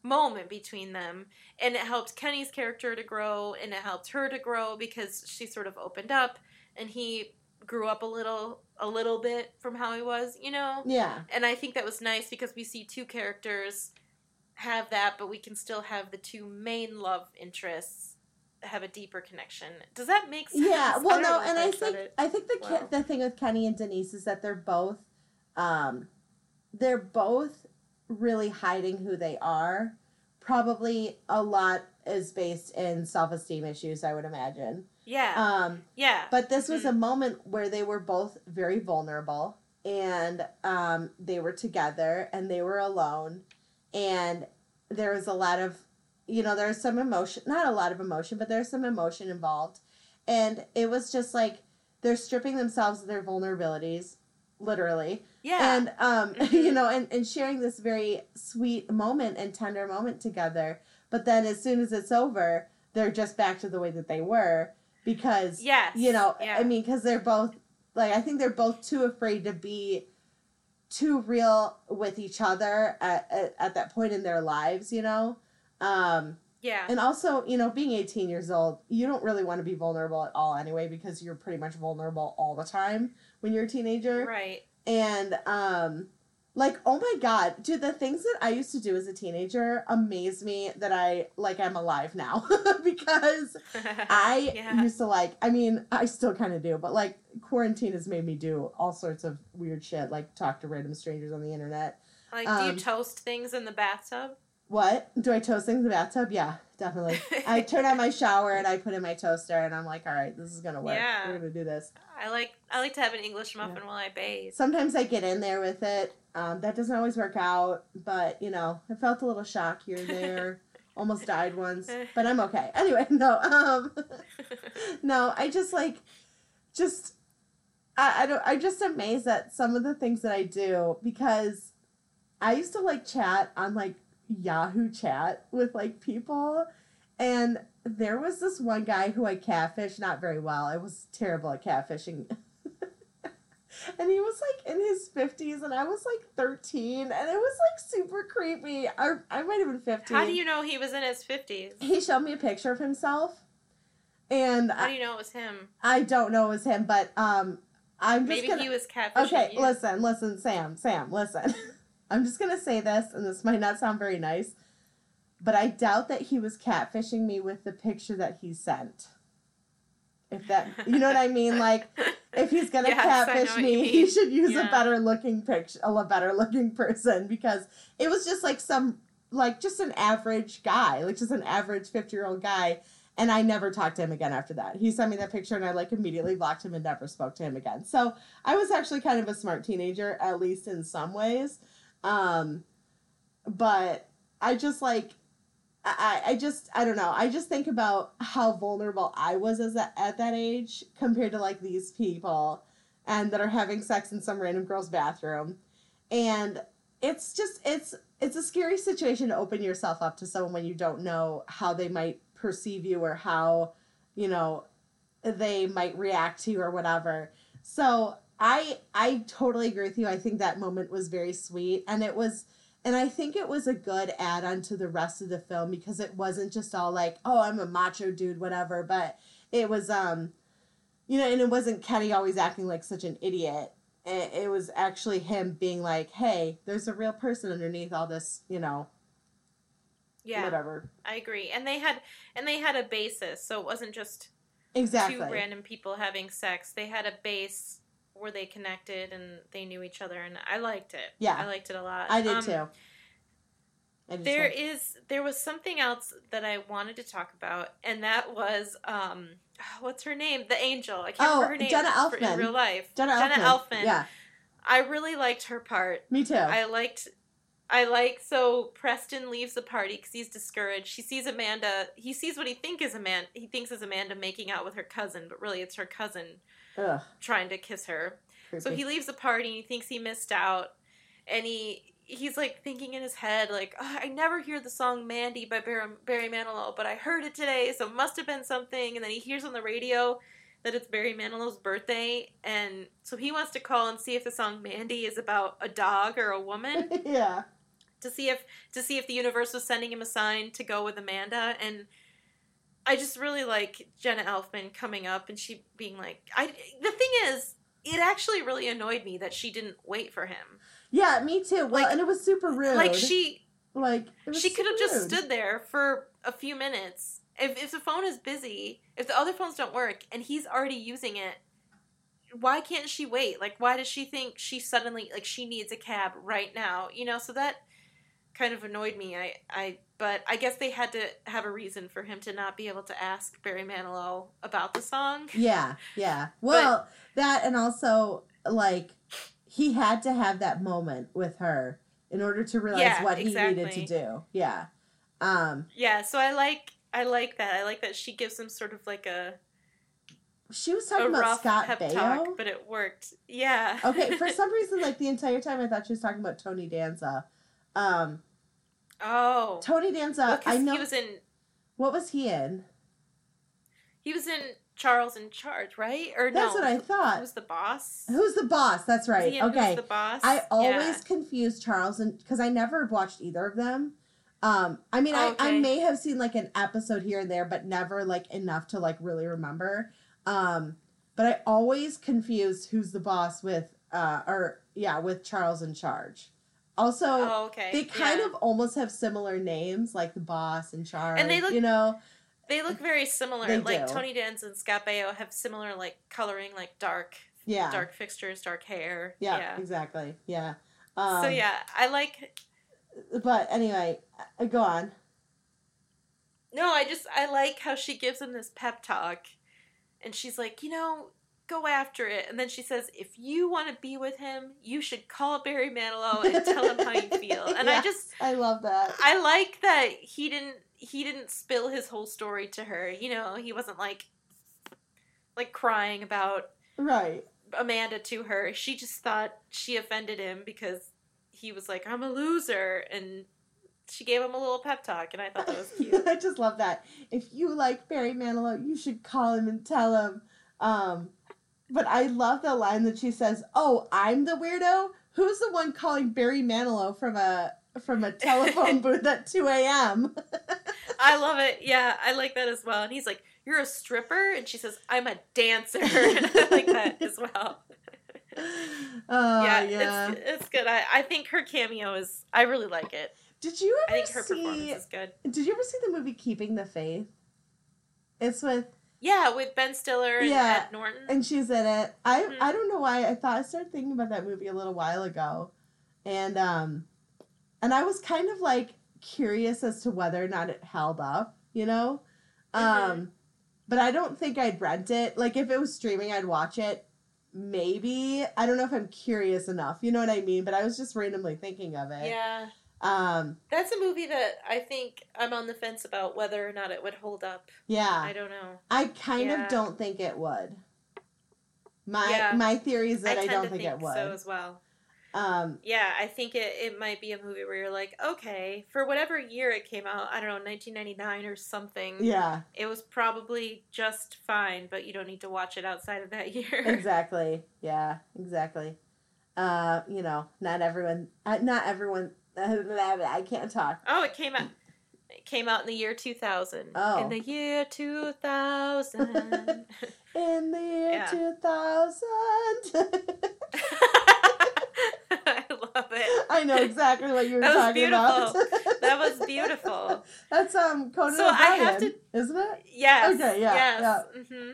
moment between them and it helped Kenny's character to grow and it helped her to grow because she sort of opened up and he grew up a little a little bit from how he was, you know? Yeah. And I think that was nice because we see two characters have that but we can still have the two main love interests have a deeper connection. Does that make sense? Yeah. Well, no, and I said think. I think the well. the thing with Kenny and Denise is that they're both, um, they're both really hiding who they are. Probably a lot is based in self esteem issues. I would imagine. Yeah. Um, yeah. But this was Mhm. a moment where they were both very vulnerable and um, they were together and they were alone. And there was a lot of, you know, there's some emotion, not a lot of emotion, but there's some emotion involved. And it was just like they're stripping themselves of their vulnerabilities, literally. Yeah. And, um, Mhm. you know, and, and sharing this very sweet moment and tender moment together. But then as soon as it's over, they're just back to the way that they were because yes. you know Yeah. i mean because they're both like i think they're both too afraid to be too real with each other at, at, at that point in their lives you know um yeah. and also you know being 18 years old you don't really want to be vulnerable at all anyway because you're pretty much vulnerable all the time when you're a teenager right. And um like oh my god dude the things that i used to do as a teenager amaze me that i like i'm alive now because I Yeah. used to like, I mean, I still kind of do, but like quarantine has made me do all sorts of weird shit, like talk to random strangers on the internet. Like, do Um, you toast things in the bathtub? What? Do I toast things in the bathtub? Yeah, definitely. I turn on my shower and I put in my toaster and I'm like, all right, this is going to work. Yeah. We're going to do this. I like I like to have an English muffin while I bathe. Sometimes I get in there with it. Um, that doesn't always work out, but you know, I felt a little shock here and there. Almost died once, but I'm okay. Anyway, no, um, no, I just like, just, I, I don't, I'm just amazed at some of the things that I do because I used to like chat on like Yahoo chat with like people, and there was this one guy who I catfished not very well. I was terrible at catfishing. and he was like in his 50s and I was like 13 and it was like super creepy. I, I might have been 15. How do you know he was in his fifties? He showed me a picture of himself and How do you know it was him? I don't know it was him, but um I'm just Maybe gonna he was catfishing Okay, you. listen, listen, Sam, Sam, listen. I'm just gonna say this, and this might not sound very nice, but I doubt that he was catfishing me with the picture that he sent. If that, you know what I mean? Like, if he's gonna Yes, catfish me, he should use a better looking picture, a better looking person, because it was just like some, like just an average guy, like just an average fifty year old guy. And I never talked to him again after that. He sent me that picture, and I like immediately blocked him and never spoke to him again. So I was actually kind of a smart teenager, at least in some ways. Um, but I just like, I, I just, I don't know. I just think about how vulnerable I was as a, at that age compared to like these people and that are having sex in some random girl's bathroom. And it's just, it's, it's a scary situation to open yourself up to someone when you don't know how they might perceive you or how, you know, they might react to you or whatever. So I I totally agree with you. I think that moment was very sweet and it was and I think it was a good add on to the rest of the film because it wasn't just all like, oh, I'm a macho dude, whatever, but it was um you know, and it wasn't Kenny always acting like such an idiot. It, it was actually him being like, hey, there's a real person underneath all this, you know, Yeah, whatever. I agree. And they had and they had a basis, so it wasn't just Exactly. two random people having sex. They had a base where they connected and they knew each other, and I liked it. Yeah. I liked it a lot. I did Um, too. I There too. is there was something else that I wanted to talk about, and that was um, what's her name? The angel. I can't Oh, remember her name Jenna for- in Elfman. real life. Jenna, Jenna Elfman. Elfman. Yeah, I really liked her part. me too. I liked I like so Preston leaves the party because he's discouraged. He sees Amanda. He sees what he think is Amanda. He thinks is Amanda making out with her cousin, but really it's her cousin Ugh, trying to kiss her. So he leaves the party. He thinks he missed out, and he he's like thinking in his head like, "Ugh, I never hear the song "Mandy" by Barry, Barry Manilow, but I heard it today, so it must have been something. And then he hears on the radio that it's Barry Manilow's birthday, and so he wants to call and see if the song "Mandy" is about a dog or a woman yeah. to see if to see if the universe was sending him a sign to go with Amanda and I just really like Jenna Elfman coming up and she being like I the thing is it actually really annoyed me that she didn't wait for him. Yeah, me too. Well, Like- and it was super rude. Like she like it was she could have just stood there for a few minutes. If if the phone is busy, if the other phones don't work and he's already using it, why can't she wait? Like why does she think she suddenly like she needs a cab right now? You know, so that kind of annoyed me. I I but I guess they had to have a reason for him to not be able to ask Barry Manilow about the song. Yeah, yeah. Well, that and also like he had to have that moment with her in order to realize Yeah, what he needed to do. Yeah. Um Yeah, so I like I like that. I like that she gives him sort of like a she was talking about Scott pep Baio. talk, but it worked. Yeah. okay, for some reason like the entire time I thought she was talking about Tony Danza. Um oh. Tony Danza, Well, I know he was in what was he in? he was in Charles in Charge, right? Or no? That's no? what I thought. was the boss? Who's the boss? That's right. Who's okay. the boss. I always Yeah. confuse Charles and because I never watched either of them. Um, I mean, I, I may have seen like an episode here and there, but never like enough to like really remember. Um, but I always confused who's the boss with, uh, or yeah, with Charles in charge. Also, Oh, okay. they kind yeah. of almost have similar names, like the boss and charge. And they look- you know, they look very similar. They like do. Tony Danza and Scott Baio have similar like coloring, like dark, yeah, dark fixtures, dark hair. yeah, yeah. exactly, yeah. Um, so yeah, I like. but anyway, uh, go on. No, I just I like how she gives him this pep talk, and she's like, you know, go after it. And then she says, if you want to be with him, you should call Barry Manilow and tell him how you feel. And I just I love that. I like that he didn't he didn't spill his whole story to her. You know, he wasn't like like crying about Right. Amanda to her. She just thought she offended him because he was like, "I'm a loser," and she gave him a little pep talk, and I thought that was cute. I just love that. If you like Barry Manilow, you should call him and tell him. Um, but I love the line that she says, "Oh, I'm the weirdo. Who's the one calling Barry Manilow from a from a telephone booth at 2 a.m.?" I love it. Yeah, I like that as well. And he's like, "You're a stripper," and she says, "I'm a dancer," and I like that as well. Oh yeah, yeah. It's, it's good. I, I think her cameo is. I really like it. Did you ever I think her see? performance is good. Did you ever see the movie Keeping the Faith? It's with Yeah, with Ben Stiller and Yeah, Ed Norton. and she's in it. I Mhm. I don't know why I thought I started thinking about that movie a little while ago, and um, and I was kind of like curious as to whether or not it held up, you know, um, Mhm. but I don't think I'd rent it. Like if it was streaming, I'd watch it. Maybe I don't know if I'm curious enough. You know what I mean? But I was just randomly thinking of it. yeah, Um. that's a movie that I think I'm on the fence about whether or not it would hold up. Yeah. I don't know. I kind Yeah. of don't think it would. My Yeah. my theory is that I, tend don't think, think it would. so as well. um, Yeah, I think it, it might be a movie where you're like, okay, for whatever year it came out, I don't know, 1999 or something. yeah, It was probably just fine, but you don't need to watch it outside of that year. exactly. Yeah, exactly. Uh, you know, not everyone, uh, not everyone. I can't talk. oh, it came out. It came out in the year 2000. Oh. In the year 2000. In the year Yeah. two thousand. I love it. I know exactly what you were talking about. That was talking about. That was beautiful. That's um Conan So I have to- isn't it? Yes. Okay, yeah, Yes. hmm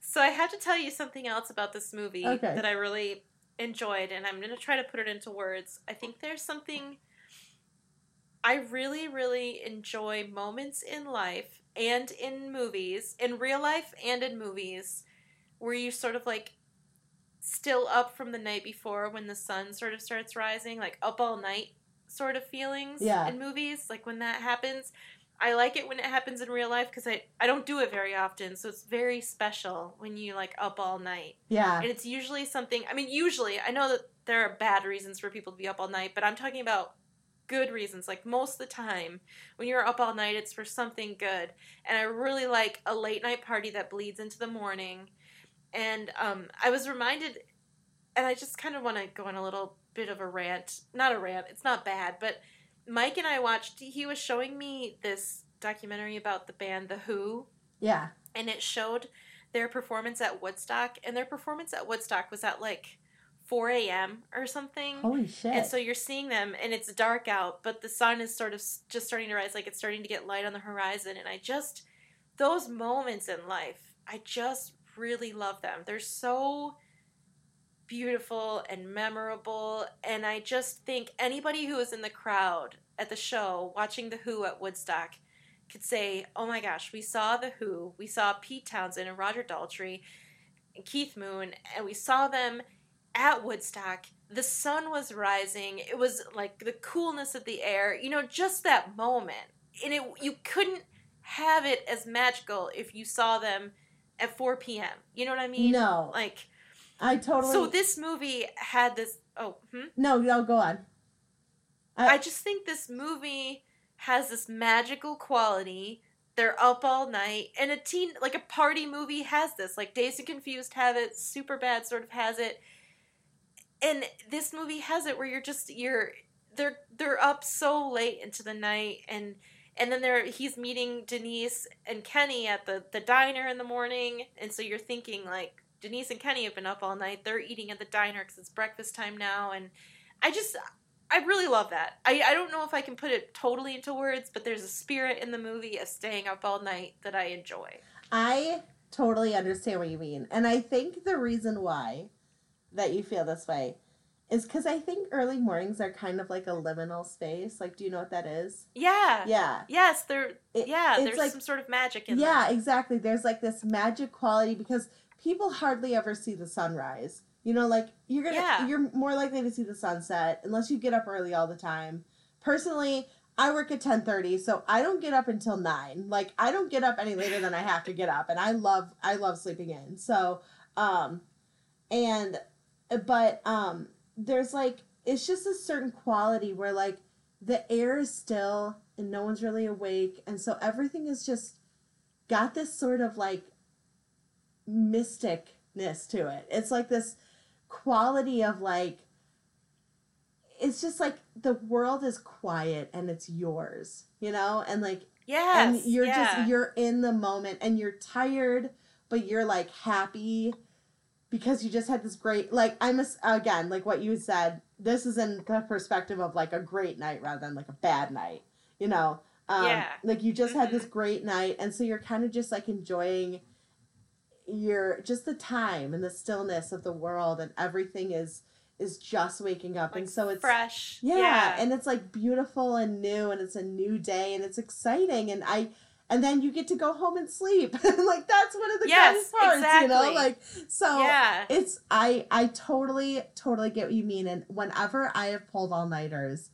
So I have to tell you something else about this movie Okay. that I really enjoyed, and I'm going to try to put it into words. I think there's something. I really, really enjoy moments in life and in movies, in real life and in movies, where you sort of like still up from the night before when the sun sort of starts rising, like up all night sort of feelings Yeah. in movies, like when that happens. I like it when it happens in real life because I, I don't do it very often, so it's very special when you like up all night. Yeah. And it's usually something, I mean, usually, I know that there are bad reasons for people to be up all night, but I'm talking about good reasons. Like most of the time, when you're up all night, it's for something good. And I really like a late night party that bleeds into the morning. And um, I was reminded, and I just kind of want to go on a little bit of a rant. Not a rant, it's not bad, but Mike and I watched, he was showing me this documentary about the band The Who Yeah. and it showed their performance at Woodstock, and their performance at Woodstock was at like 4 a.m. or something. Holy shit. And so you're seeing them, and it's dark out, but the sun is sort of just starting to rise, like it's starting to get light on the horizon. And I just, those moments in life, I just really love them. They're so beautiful and memorable. And I just think anybody who was in the crowd at the show watching The Who at Woodstock could say, oh my gosh, we saw The Who, we saw Pete Townshend and Roger Daltrey and Keith Moon, and we saw them at Woodstock. The sun was rising. It was like the coolness of the air, you know, just that moment. And it you couldn't have it as magical if you saw them at 4 p.m. You know what I mean? no. Like I totally. so this movie had this oh, hmm? no, no, go on. I- I just think this movie has this magical quality. They're up all night, and a teen like a party movie has this. Like Dazed and Confused have it. Superbad sort of has it, and this movie has it where you're just you're they're they're up so late into the night, and and then they're he's meeting Denise and Kenny at the the diner in the morning, and so you're thinking like Denise and Kenny have been up all night. They're eating at the diner because it's breakfast time now, and I just I really love that. I, I don't know if I can put it totally into words, but there's a spirit in the movie of staying up all night that I enjoy. I totally understand what you mean. And I think the reason why that you feel this way is because I think early mornings are kind of like a liminal space. Like, do you know what that is? Yeah. Yeah. Yes, there. It- yeah, there's like- some sort of magic in Yeah, that. exactly. There's like this magic quality because people hardly ever see the sunrise. You know, like you're gonna Yeah. you're more likely to see the sunset unless you get up early all the time. Personally, I work at 10:30, so I don't get up until 9. Like I don't get up any later than I have to get up and I love I love sleeping in. So, um and but um there's like it's just a certain quality where like the air is still and no one's really awake and so everything is just got this sort of like mysticness to it. It's like this quality of like it's just like the world is quiet and it's yours, you know? And like yeah, and you're yeah. just you're in the moment and you're tired but you're like happy because you just had this great like i'm a, again like what you said this is in the perspective of like a great night rather than like a bad night you know um, Yeah. like you just had this Mhm. great night and so you're kind of just like enjoying your just the time and the stillness of the world and everything is is just waking up Like and so it's fresh. yeah, and it's like beautiful and new and it's a new day and it's exciting and I and then you get to go home and sleep. like that's one of the Yes, parts, you know? Like so yeah. it's I I totally totally get what you mean and whenever I have pulled all-nighters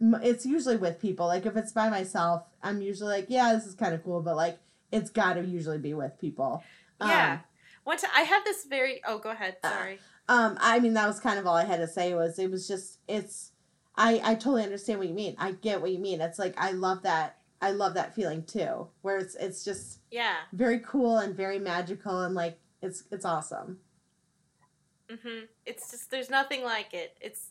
it's usually with people. Like if it's by myself, I'm usually like, yeah, this is kind of cool, but like it's got to usually be with people. Yeah. One time, I have this very. Oh, go ahead. Uh, Sorry. Um, I mean, that was kind of all I had to say. Was it was just it's. I I totally understand what you mean. I get what you mean. It's like I love that. I love that feeling too, where it's it's just yeah. very cool and very magical and like it's it's awesome. hmm It's just there's nothing like it. It's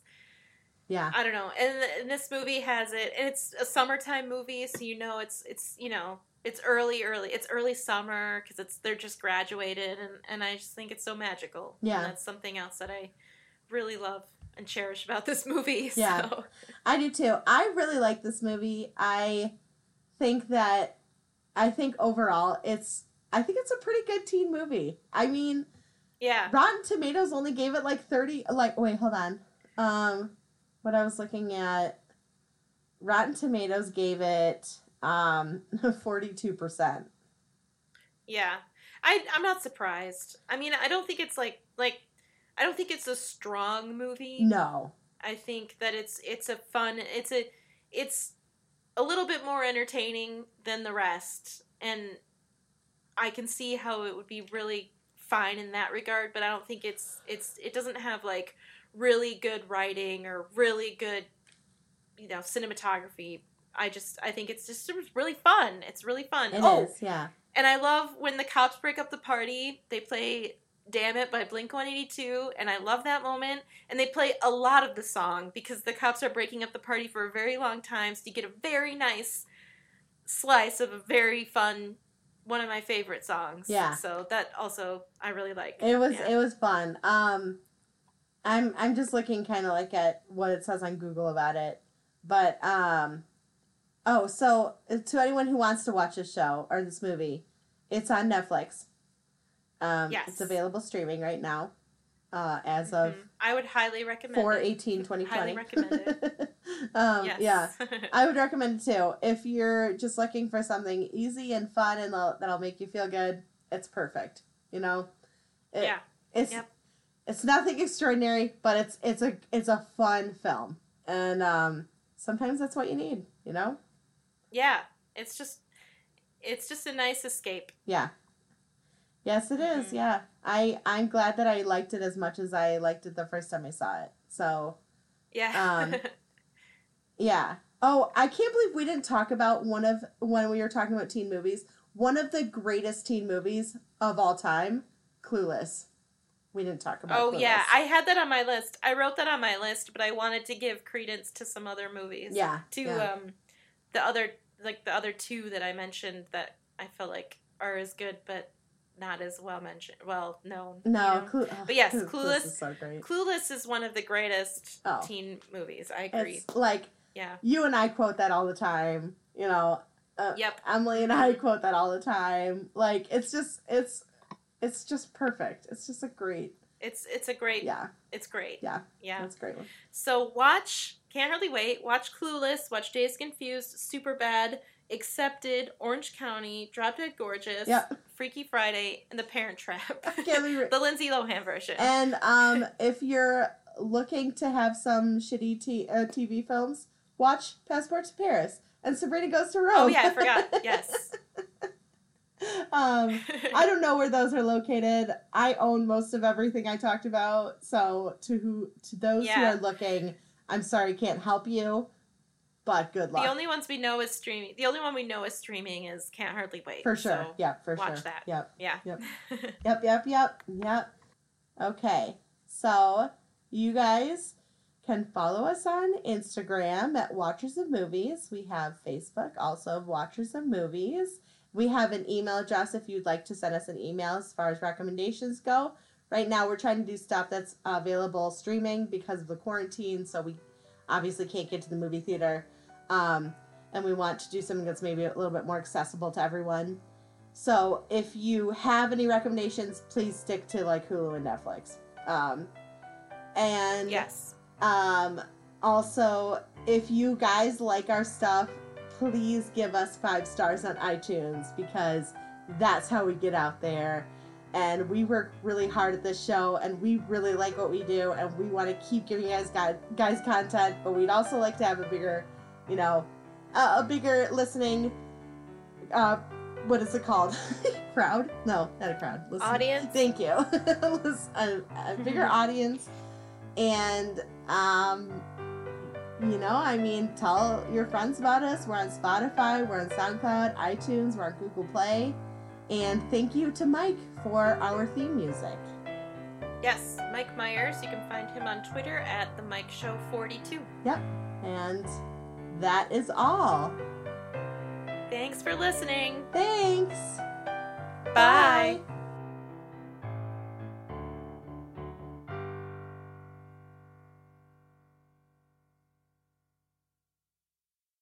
Yeah, I don't know, and, and this movie has it, and it's a summertime movie, so you know it's it's you know it's early, early, it's early summer because it's they're just graduated, and and I just think it's so magical. Yeah. and that's something else that I really love and cherish about this movie. Yeah. So. I do too. I really like this movie. I think that I think overall it's I think it's a pretty good teen movie. I mean, yeah, Rotten Tomatoes only gave it like 30 like wait, hold on. Um what I was looking at Rotten Tomatoes gave it um 42%. yeah. I I'm not surprised. I mean, I don't think it's like like I don't think it's a strong movie. No. I think that it's it's a fun it's a it's a little bit more entertaining than the rest and I can see how it would be really fine in that regard, but I don't think it's it's it doesn't have like really good writing or really good you know cinematography. I just I think it's just really fun. It's really fun. It oh, is, yeah. and I love when the cops break up the party. They play "Damn It" by Blink One Eighty Two, and I love that moment. And they play a lot of the song because the cops are breaking up the party for a very long time. So you get a very nice slice of a very fun one of my favorite songs. Yeah. So that also I really like. It was Yeah. it was fun. Um, I'm I'm just looking kind of like at what it says on Google about it, but um, oh, so uh, to anyone who wants to watch this show or this movie, it's on Netflix. Um, Yes. it's available streaming right now, uh, as of Mhm. I would highly recommend. four it. eighteen twenty twenty. Highly recommend it. um, yes. Yeah, I would recommend it too. If you're just looking for something easy and fun and that'll, that'll make you feel good, it's perfect. You know, It- yeah. it's Yep. it's nothing extraordinary, but it's it's a it's a fun film, and um, sometimes that's what you need. You know, Yeah. It's just it's just a nice escape. yeah. Yes, it is. Mhm. Yeah, I I'm glad that I liked it as much as I liked it the first time I saw it. So Yeah. Um, yeah. Oh, I can't believe we didn't talk about one of when we were talking about teen movies. One of the greatest teen movies of all time, Clueless. We didn't talk about. oh Clueless. yeah, I had that on my list. I wrote that on my list, but I wanted to give credence to some other movies. yeah. To yeah. um the other like the other two that I mentioned that I feel like are as good but not as well mentioned well known. you no, know? Clu- But yes, Clueless Clueless- is so. Clueless is one of the greatest Oh. teen movies. I agree. It's like yeah. you and I quote that all the time. You know, uh, Yep. Emily and I quote that all the time. Like it's just it's it's just perfect. It's just a great It's it's a great yeah it's great. yeah Yeah. that's a great one. So watch Can't Hardly Wait, watch Clueless, watch Days Confused, Superbad, Accepted, Orange County, Drop Dead Gorgeous, Yeah. Freaky Friday, and The Parent Trap. Believe- the Lindsay Lohan version. And um, if you're looking to have some shitty t- uh, TV films, watch Passport to Paris and Sabrina Goes to Rome. oh yeah, I forgot. Yes. um, I don't know where those are located. I own most of everything I talked about, so to who to those Yeah. who are looking, I'm sorry, can't help you, but good luck the only ones we know is streaming. The only one we know is streaming is Can't Hardly Wait. for sure. So, yeah, for watch sure. that. Yep. yeah. Yep. Yep, yep, yep, yep. Okay, so you guys can follow us on Instagram at Watchers of Movies. We have Facebook, also of Watchers of Movies. We have an email address if you'd like to send us an email as far as recommendations go. Right now, we're trying to do stuff that's available streaming because of the quarantine, so we obviously can't get to the movie theater. Um, and we want to do something that's maybe a little bit more accessible to everyone. So if you have any recommendations, please stick to like Hulu and Netflix. Um, and yes. um, also, if you guys like our stuff, please give us five stars on iTunes because that's how we get out there. And we work really hard at this show, and we really like what we do, and we want to keep giving you guys guys, guys content. But we'd also like to have a bigger, you know, a, a bigger listening. Uh, what is it called? crowd? No, not a crowd. Listen. Audience. Thank you. A, a bigger audience, and um, you know, I mean, tell your friends about us. We're on Spotify, we're on SoundCloud, iTunes, we're on Google Play, and thank you to Mike for our theme music. Yes. Mike Myers. You can find him on Twitter at the Mike Show 42. Yep. And that is all. Thanks for listening. Thanks. Bye. Bye.